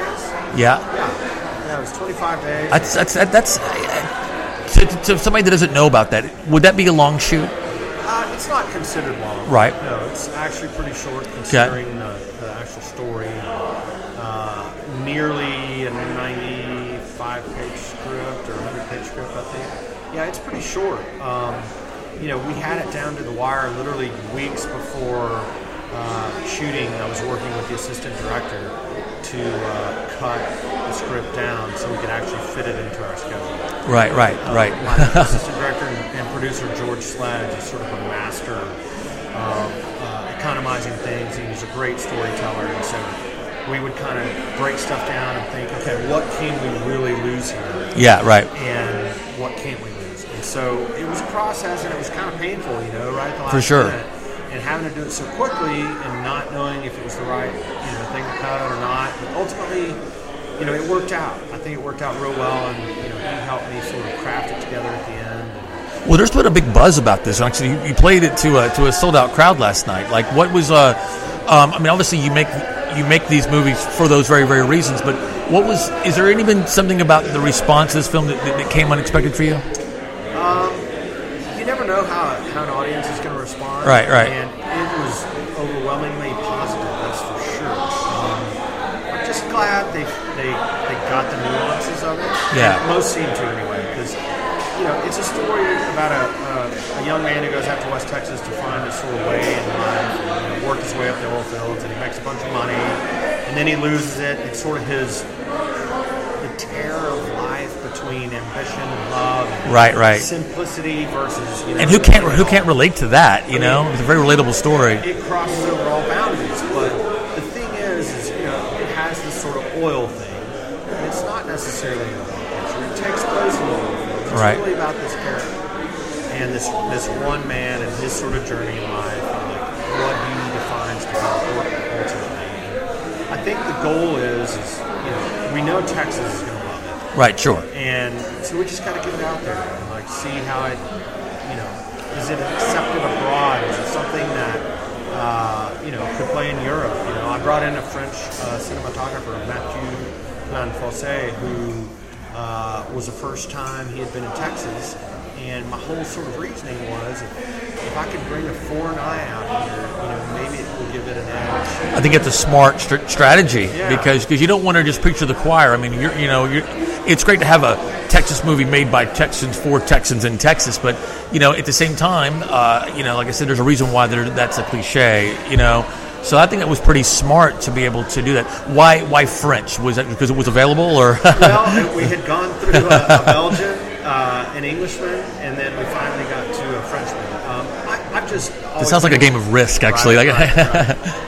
Yeah. Yeah, yeah, it was 25 days. That's that's that, that's uh, to, to, somebody that doesn't know about that. Would that be a long shoot? Uh, it's not considered long. Right. No, it's actually pretty short considering the, the actual story. Uh, nearly a 95 page script or 100 page script, I think. Yeah, it's pretty short. Um, you know, we had it down to the wire literally weeks before uh, shooting. I was working with the assistant director to uh, cut the script down so we could actually fit it into our schedule. Right, right, Uh, right. My assistant director and, producer George Sledge is sort of a master of uh, economizing things. He was a great storyteller, and so we would kind of break stuff down and think, okay, what can we really lose here? Yeah, right. And what can't we lose? And so it was a process, and it was kind of painful, you know, right For sure. minute, and having to do it so quickly and not knowing if it was the right, you know, thing to cut or not. But ultimately, you know, it worked out. I think it worked out real well, and you know, he helped me sort of craft it together at the end. Well, there's been a big buzz about this. Actually, you, you played it to a to a sold out crowd last night. Like, what was uh, um, I mean, obviously you make you make these movies for those very very reasons. But what was is there any been something about the response to this film that, that, that came unexpected for you? Um, you never know how, how an audience is going to respond. Right, right. And they, they, got the nuances of it. Yeah. Most seem to, anyway, because, you know, it's a story about a, a, a young man who goes out to West Texas to find his sort of way in life and you know, work his way up the oil fields, and he makes a bunch of money, and then he loses it. It's sort of his the tear of life between ambition and love, and Right, right. simplicity versus you know, And who can't who can't relate to that? You know, it's a very relatable story. It crosses over all boundaries, but the thing is, is you know, it has this sort of oil thing. And it's not necessarily oil picture. It takes place in the fields. It's Right. really about this character and this this one man and his sort of journey in life, and like what he defines to be important ultimately. And I think the goal is, is you know, we know Texas is going to love it. Right, sure. And so we just got to get it out there and like see how it, you know, is it accepted abroad? Is it something that, uh, you know, could play in Europe? You know, I brought in a French uh, cinematographer, Mathieu Lanfosse, who uh, was the first time he had been in Texas. And my whole sort of reasoning was if, if I could bring a foreign eye out here, you know, maybe it will give it an edge. I think it's a smart str- strategy Yeah. because because you don't want to just preach to the choir. I mean, you're you know you're, it's great to have a Texas movie made by Texans for Texans in Texas, but you know at the same time, uh, you know, like I said, there's a reason why that's a cliche. You know. So I think it was pretty smart to be able to do that. Why? Why French? Was that because it was available, or? well, we had gone through a, a Belgian, uh, an Englishman, and then we finally got to a Frenchman. Um, I, I've just. always sounds like a game of Risk, actually. Right, Like- right, right.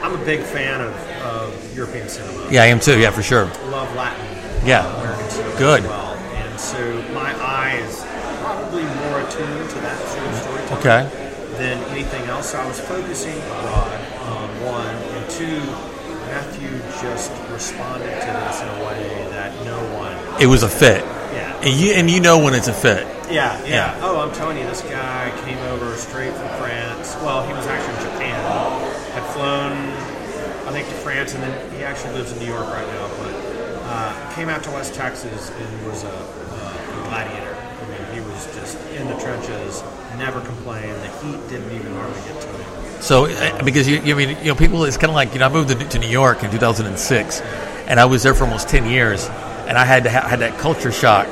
I'm a big fan of, of European cinema. Yeah, I am too. Yeah, for sure. Love Latin. Yeah. uh, Good. Well, and so my eye is probably more attuned to that sort of storytelling Okay. than anything else. So I was focusing abroad on one, and two. Matthew just responded to this in a way that no one It was a fit. Yeah. And you and you know when it's a fit. Yeah, yeah, Yeah. Oh, I'm telling you, this guy came over straight from France. Well, he was actually in Japan. Had flown, I think, to France, and then he actually lives in New York right now. But uh, came out to West Texas and was a, a gladiator. I mean, he was just in the trenches, never complained. The heat didn't even hardly get to him. So, uh, because you, you mean, you know, people, it's kind of like, you know, I moved to, to New York in 2006, and I was there for almost 10 years, and I had to ha- had that culture shock.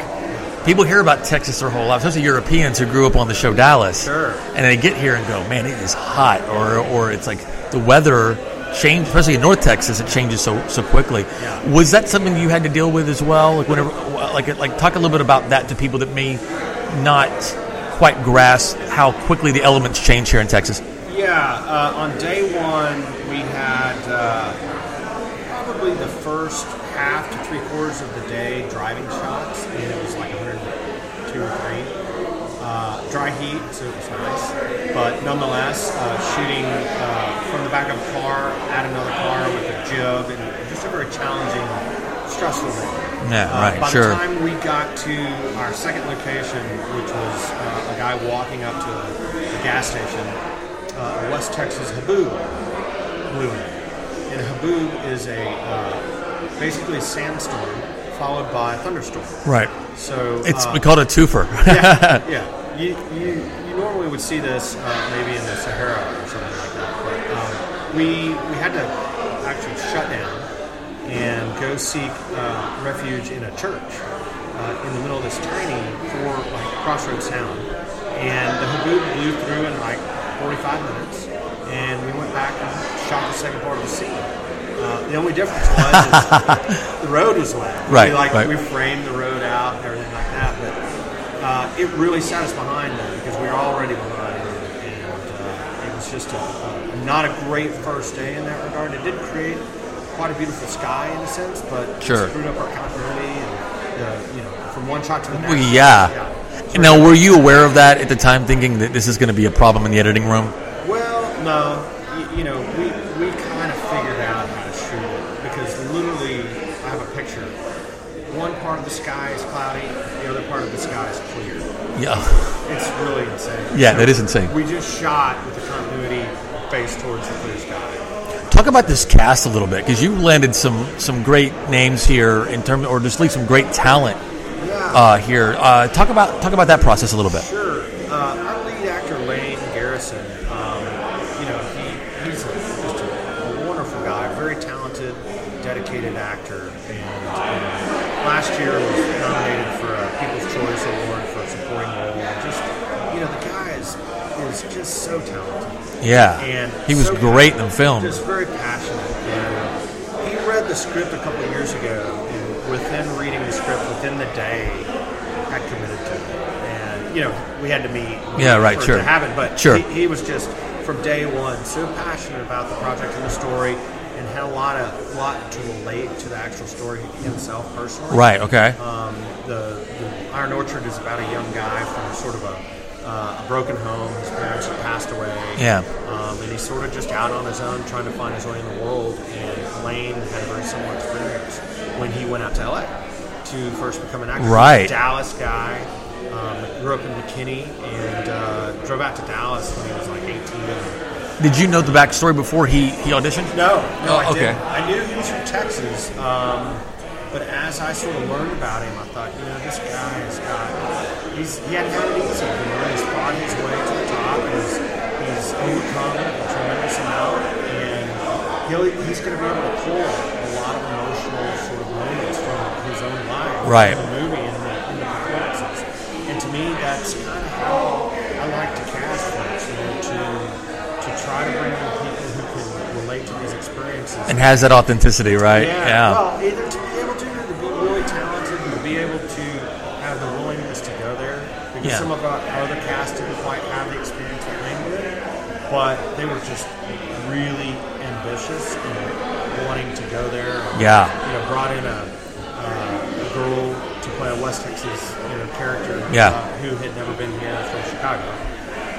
People hear about Texas their whole life, especially Europeans who grew up on the show Dallas. Sure. And they get here and go, man, it is hot, or or it's like the weather change, especially in North Texas, it changes so so quickly. Yeah. Was that something you had to deal with as well? Like whenever, like like talk a little bit about that to people that may not quite grasp how quickly the elements change here in Texas. Yeah, uh, on day one, we had uh, probably the first half to three quarters of the day driving shots, and it was like 102 or 3. Uh, dry heat, so it was nice. But nonetheless, uh, shooting uh, from the back of a car at another car with a jib, and just a very challenging, stressful day. Yeah, Uh, right, By sure. the time we got to our second location, which was uh, a guy walking up to a, a gas station, uh, West Texas haboob blew in. And a haboob is a uh, basically a sandstorm followed by a thunderstorm. Right. So It's uh, we call it a twofer. yeah, yeah. You, you you normally would see this uh, maybe in the Sahara or something like that, but um, we we had to actually shut down and go seek uh, refuge in a church uh, in the middle of this tiny four like crossroads town, And the Haboob blew through and like 45 minutes, and we went back and shot the second part of the scene. Uh, the only difference was the road was wet. Right, We, like right. we framed the road out and everything like that, but uh, it really set us behind them because we were already behind, and uh, it was just a, a, not a great first day in that regard. It did create quite a beautiful sky in a sense, but Sure. screwed up our continuity and uh, you know from one shot to the next. Well, yeah. Now, were you aware of that at the time, thinking that this is going to be a problem in the editing room? Well, no, you, you know, we, we kind of figured out how to shoot it because literally, I have a picture. One part of the sky is cloudy, the other part of the sky is clear. Yeah. It's really insane. Yeah, that is insane. We just shot with the continuity face towards the clear sky. Talk about this cast a little bit because you landed some some great names here in terms, or just leave some great talent uh, here. Uh, talk about talk about that process a little bit. Sure. Uh, our lead actor, Lane Garrison, um, you know, he, he's a, just a, a wonderful guy, very talented, dedicated actor. And um, last year was nominated for a People's Choice Award for supporting role. Just, you know, the guy is, is just so talented. Yeah. And He was so great in the film. Just very passionate. And he read the script a couple of years ago, and within reading the script, within the day, had committed to it. And you know, we had to meet. Yeah, right, sure. To have it, but Sure. he, he was just from day one so passionate about the project and the story, and had a lot of lot to relate to the actual story himself personally. Right, okay. Um, the, the Iron Orchard is about a young guy from sort of a, uh, a broken home. His parents had passed away. Yeah. Um, and he's sort of just out on his own trying to find his way in the world. And Lane had a very similar experience when he went out to LA to first become an actor. Right. Dallas guy. Um, grew up in McKinney and uh, drove out to Dallas when he was like 18. Did you know the backstory before he, he auditioned? No, no, Oh, I okay. didn't. I knew he was from Texas, um, but as I sort of learned about him, I thought, you know, this guy has got, he's, he hadn't had it easy. You know, he's fought his way to the top. He's, he's overcome a tremendous amount, and he'll, he's going to be able to pull Right. the movie and the, in the performances. And to me, that's kind of how I like to cast folks, you know, to to try to bring in people who can relate to these experiences. And has that authenticity, right? Yeah. Well, either to be able to, to be really talented, and to be able to have the willingness to go there. Because Yeah. some of our other cast didn't quite have the experience that Lane did, but they were just really ambitious and wanting to go there. And, Yeah. You know, brought in a girl to play a West Texas you know character. Yeah. Uh, who had never been here from Chicago.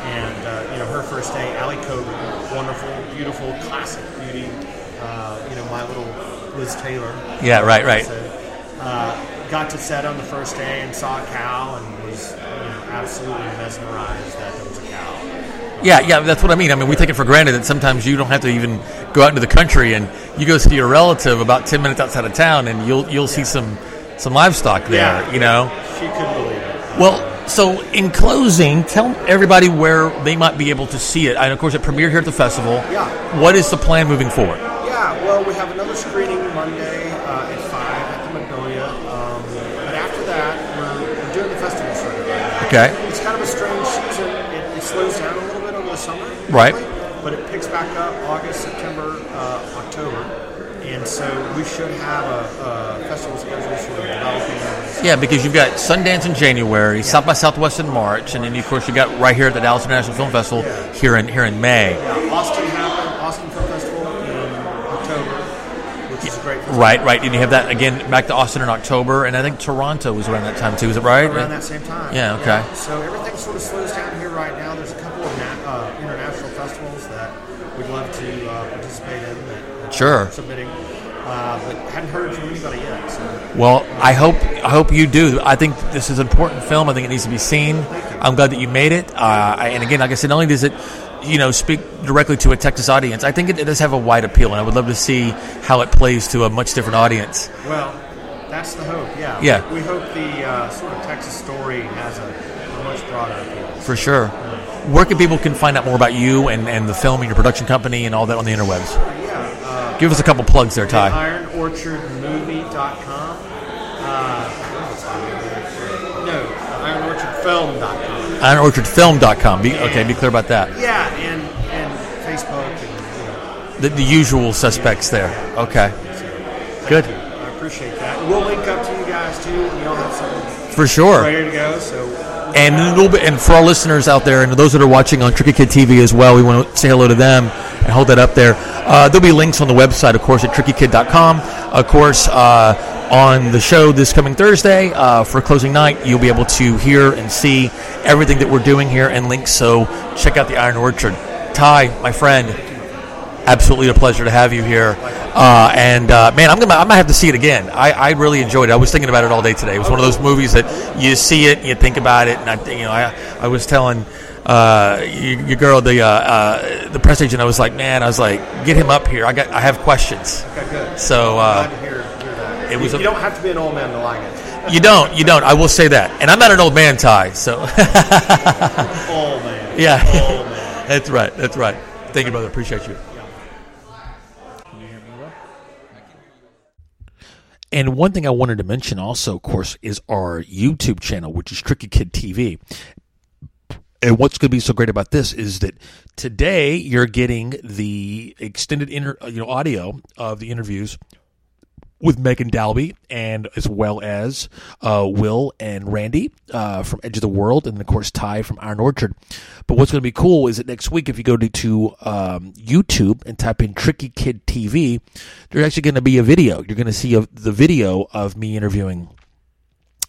And uh, you know her first day, Ali Cobrin, wonderful, beautiful, classic beauty. Uh, you know my little Liz Taylor. Yeah, right, right. So, uh, got to set on the first day and saw a cow and was you know, absolutely mesmerized that there was a cow. Yeah, yeah, that's what I mean. I mean, we take it for granted that sometimes you don't have to even go out into the country and you go see your relative about ten minutes outside of town, and you'll you'll see some some livestock there. Yeah. You know. She couldn't believe it. Well, so in closing, tell everybody where they might be able to see it. And of course, it premiered here at the festival. Yeah. What is the plan moving forward? Yeah, well, we have another screening Monday uh, at 5 at the Magnolia. Um, but after that, we're, we're doing the festival circuit. Okay. It's kind of a strange season. It, it slows down a little bit over the summer. Right. But it picks back up August, September, uh, October. And so we should have a, a festival schedule sort of developing. Yeah, because you've got Sundance in January, South by Southwest in March, and then of course you got right here at the Dallas International Film Festival here in here in May. Yeah, Austin happened, Austin Film Festival in October, which is a great festival. Right, right, and you have that again back to Austin in October, and I think Toronto was around that time too. Is it right? Around that same time. Yeah. Okay. So everything sort of slows down here right now. There's a couple of uh, international festivals that we'd love to uh, participate in. That, that Sure. Submitting, uh, but hadn't heard from anybody yet. So Well, I hope I hope you do. I think this is an important film. I think it needs to be seen. I'm glad that you made it. Uh, and again, like I said, not only does it, you know, speak directly to a Texas audience, I think it, it does have a wide appeal, and I would love to see how it plays to a much different audience. well, that's the hope. Yeah. Yeah. We hope the uh, sort of Texas story has a, a much broader appeal. For sure. Where can people can find out more about you and, and the film and your production company and all that on the interwebs? Give us a couple plugs there, Ty. IronOrchardMovie.com. Uh, no, IronOrchardFilm.com. IronOrchardFilm.com. Be, okay, be clear about that. Yeah, and and Facebook and you know, The, the usual suspects there. Okay. Good. I appreciate that. We'll link up to you guys too. We all have something For sure. ready to go. So And a little bit, and for our listeners out there, and those that are watching on Tricky Kid TV as well, we want to say hello to them and hold that up there. Uh, there'll be links on the website, of course, at trickykid.com. Of course, uh, on the show this coming Thursday uh, for closing night, you'll be able to hear and see everything that we're doing here and links. So check out the Iron Orchard. Ty, my friend, absolutely a pleasure to have you here. Uh, and uh, man, I'm gonna I might have to see it again. I, I really enjoyed it. I was thinking about it all day today. It was one of those movies that you see it, and you think about it, and I you know I I was telling. Uh, your, your girl, the uh, uh, the press agent, I was like, man, I was like, get him up here. I got, I have questions. okay, good. So uh, hear, hear it was You, a- you don't have to be an old man to like it. you don't, you don't. I will say that, and I'm not an old man, Ty. So Old man. yeah, Old man. that's right, that's right. Thank you, brother. Appreciate you. And one thing I wanted to mention also, of course, is our YouTube channel, which is Tricky Kid TV. And what's going to be so great about this is that today you're getting the extended inter, you know audio of the interviews with Megan Dalby and as well as uh, Will and Randy uh, from Edge of the World, and of course Ty from Iron Orchard. But what's going to be cool is that next week, if you go to, to um, YouTube and type in Tricky Kid TV, there's actually going to be a video. You're going to see a, the video of me interviewing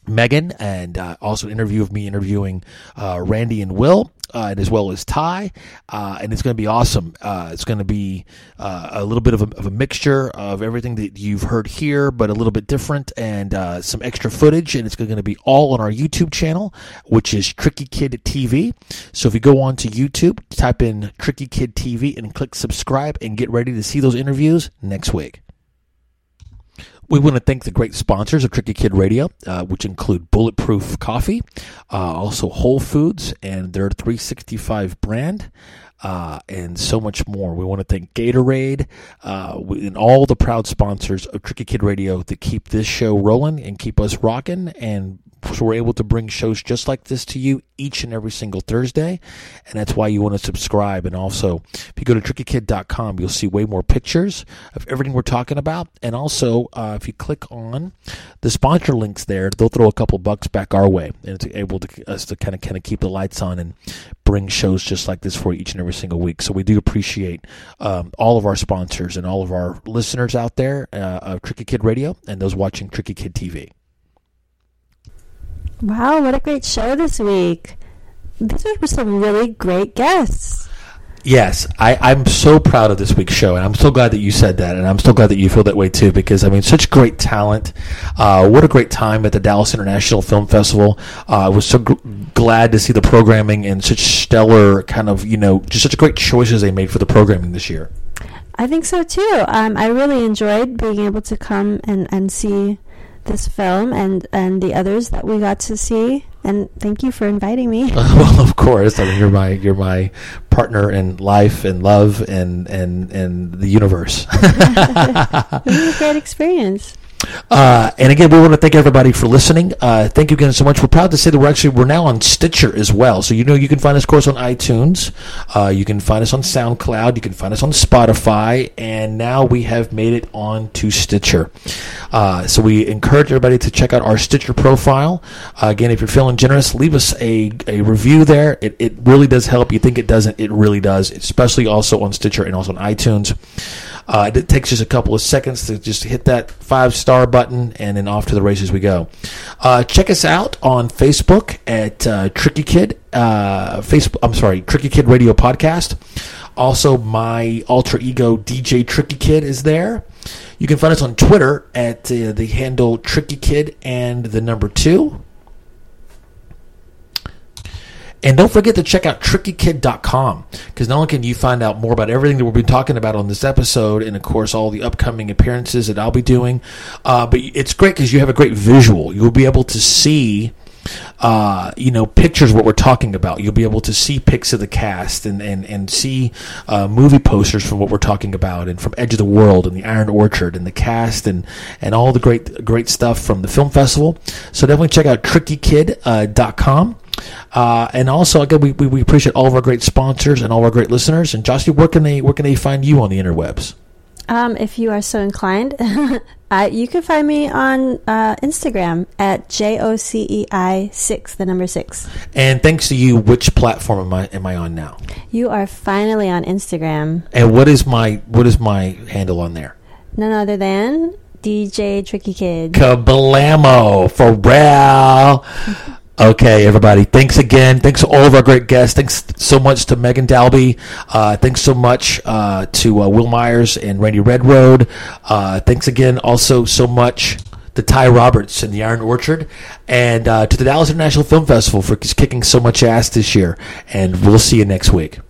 Megan, and uh, also an interview of me interviewing uh, Randy and Will, uh, and as well as Ty, uh, and it's going to be awesome. Uh, it's going to be uh, a little bit of a, of a mixture of everything that you've heard here, but a little bit different, and some extra footage, and it's going to be all on our YouTube channel, which is Tricky Kid TV. So if you go on to YouTube, type in Tricky Kid TV and click subscribe, and get ready to see those interviews next week. We want to thank the great sponsors of Tricky Kid Radio, uh, which include Bulletproof Coffee, uh, also Whole Foods and their 365 brand, uh, and so much more. We want to thank Gatorade uh, and all the proud sponsors of Tricky Kid Radio that keep this show rolling and keep us rocking and so we're able to bring shows just like this to you each and every single Thursday. And that's why you want to subscribe. And also, if you go to trickykid.com, you'll see way more pictures of everything we're talking about. And also, uh, if you click on the sponsor links there, they'll throw a couple bucks back our way. And it's able to us to kind of kind of keep the lights on and bring shows just like this for each and every single week. So we do appreciate um, all of our sponsors and all of our listeners out there uh, of Tricky Kid Radio and those watching Tricky Kid TV. Wow, what a great show this week. These were some really great guests. Yes, I, I'm so proud of this week's show, and I'm so glad that you said that, and I'm so glad that you feel that way too, because I mean, such great talent. Uh, what a great time at the Dallas International Film Festival. Uh, I was so glad to see the programming and such stellar kind of, you know, just such great choices they made for the programming this year. I think so too. Um, I really enjoyed being able to come and, and see this film and, and the others that we got to see. And thank you for inviting me. well, of course. I mean, you're my you're my partner in life and love and and and the universe. it was a great experience. Uh, and again, we want to thank everybody for listening. Uh, thank you again so much. We're proud to say that we're actually we're now on Stitcher as well. So you know you can find us, of course, on iTunes. Uh, you can find us on SoundCloud. You can find us on Spotify, and now we have made it on to Stitcher. Uh, so we encourage everybody to check out our Stitcher profile. Uh, again, if you're feeling generous, leave us a, a review there. It, it really does help. You think it doesn't? It really does. Especially also on Stitcher and also on iTunes. Uh, it takes just a couple of seconds to just hit that five star button, and then off to the races we go. Uh, check us out on Facebook at uh, Tricky Kid. Uh, Facebook, I'm sorry, Tricky Kid Radio Podcast. Also, my alter ego DJ Tricky Kid is there. You can find us on Twitter at uh, the handle Tricky Kid and the number two. And don't forget to check out trickykid.com because not only can you find out more about everything that we've been talking about on this episode and, of course, all the upcoming appearances that I'll be doing, uh, but it's great because you have a great visual. You'll be able to see. Uh, you know, pictures what we're talking about. You'll be able to see pics of the cast and and and see uh, movie posters from what we're talking about, and from Edge of the World and the Iron Orchard and the cast and and all the great great stuff from the film festival. So definitely check out trickykid.com. Uh, Uh, and also, again, we, we, we appreciate all of our great sponsors and all of our great listeners. And Jossie, where can they where can they find you on the interwebs? Um, if you are so inclined, uh, you can find me on uh, Instagram at J O C E I six, the number six. And thanks to you, which platform am I am I on now? You are finally on Instagram. And what is my what is my handle on there? None other than DJ Tricky Kid. Kablamo for real. Okay, everybody. Thanks again. Thanks to all of our great guests. Thanks so much to Megan Dalby. Uh, thanks so much uh, to uh, Will Myers and Randy Redroad. Uh, thanks again also so much to Ty Roberts and the Iron Orchard, and uh, to the Dallas International Film Festival for kicking so much ass this year. And we'll see you next week.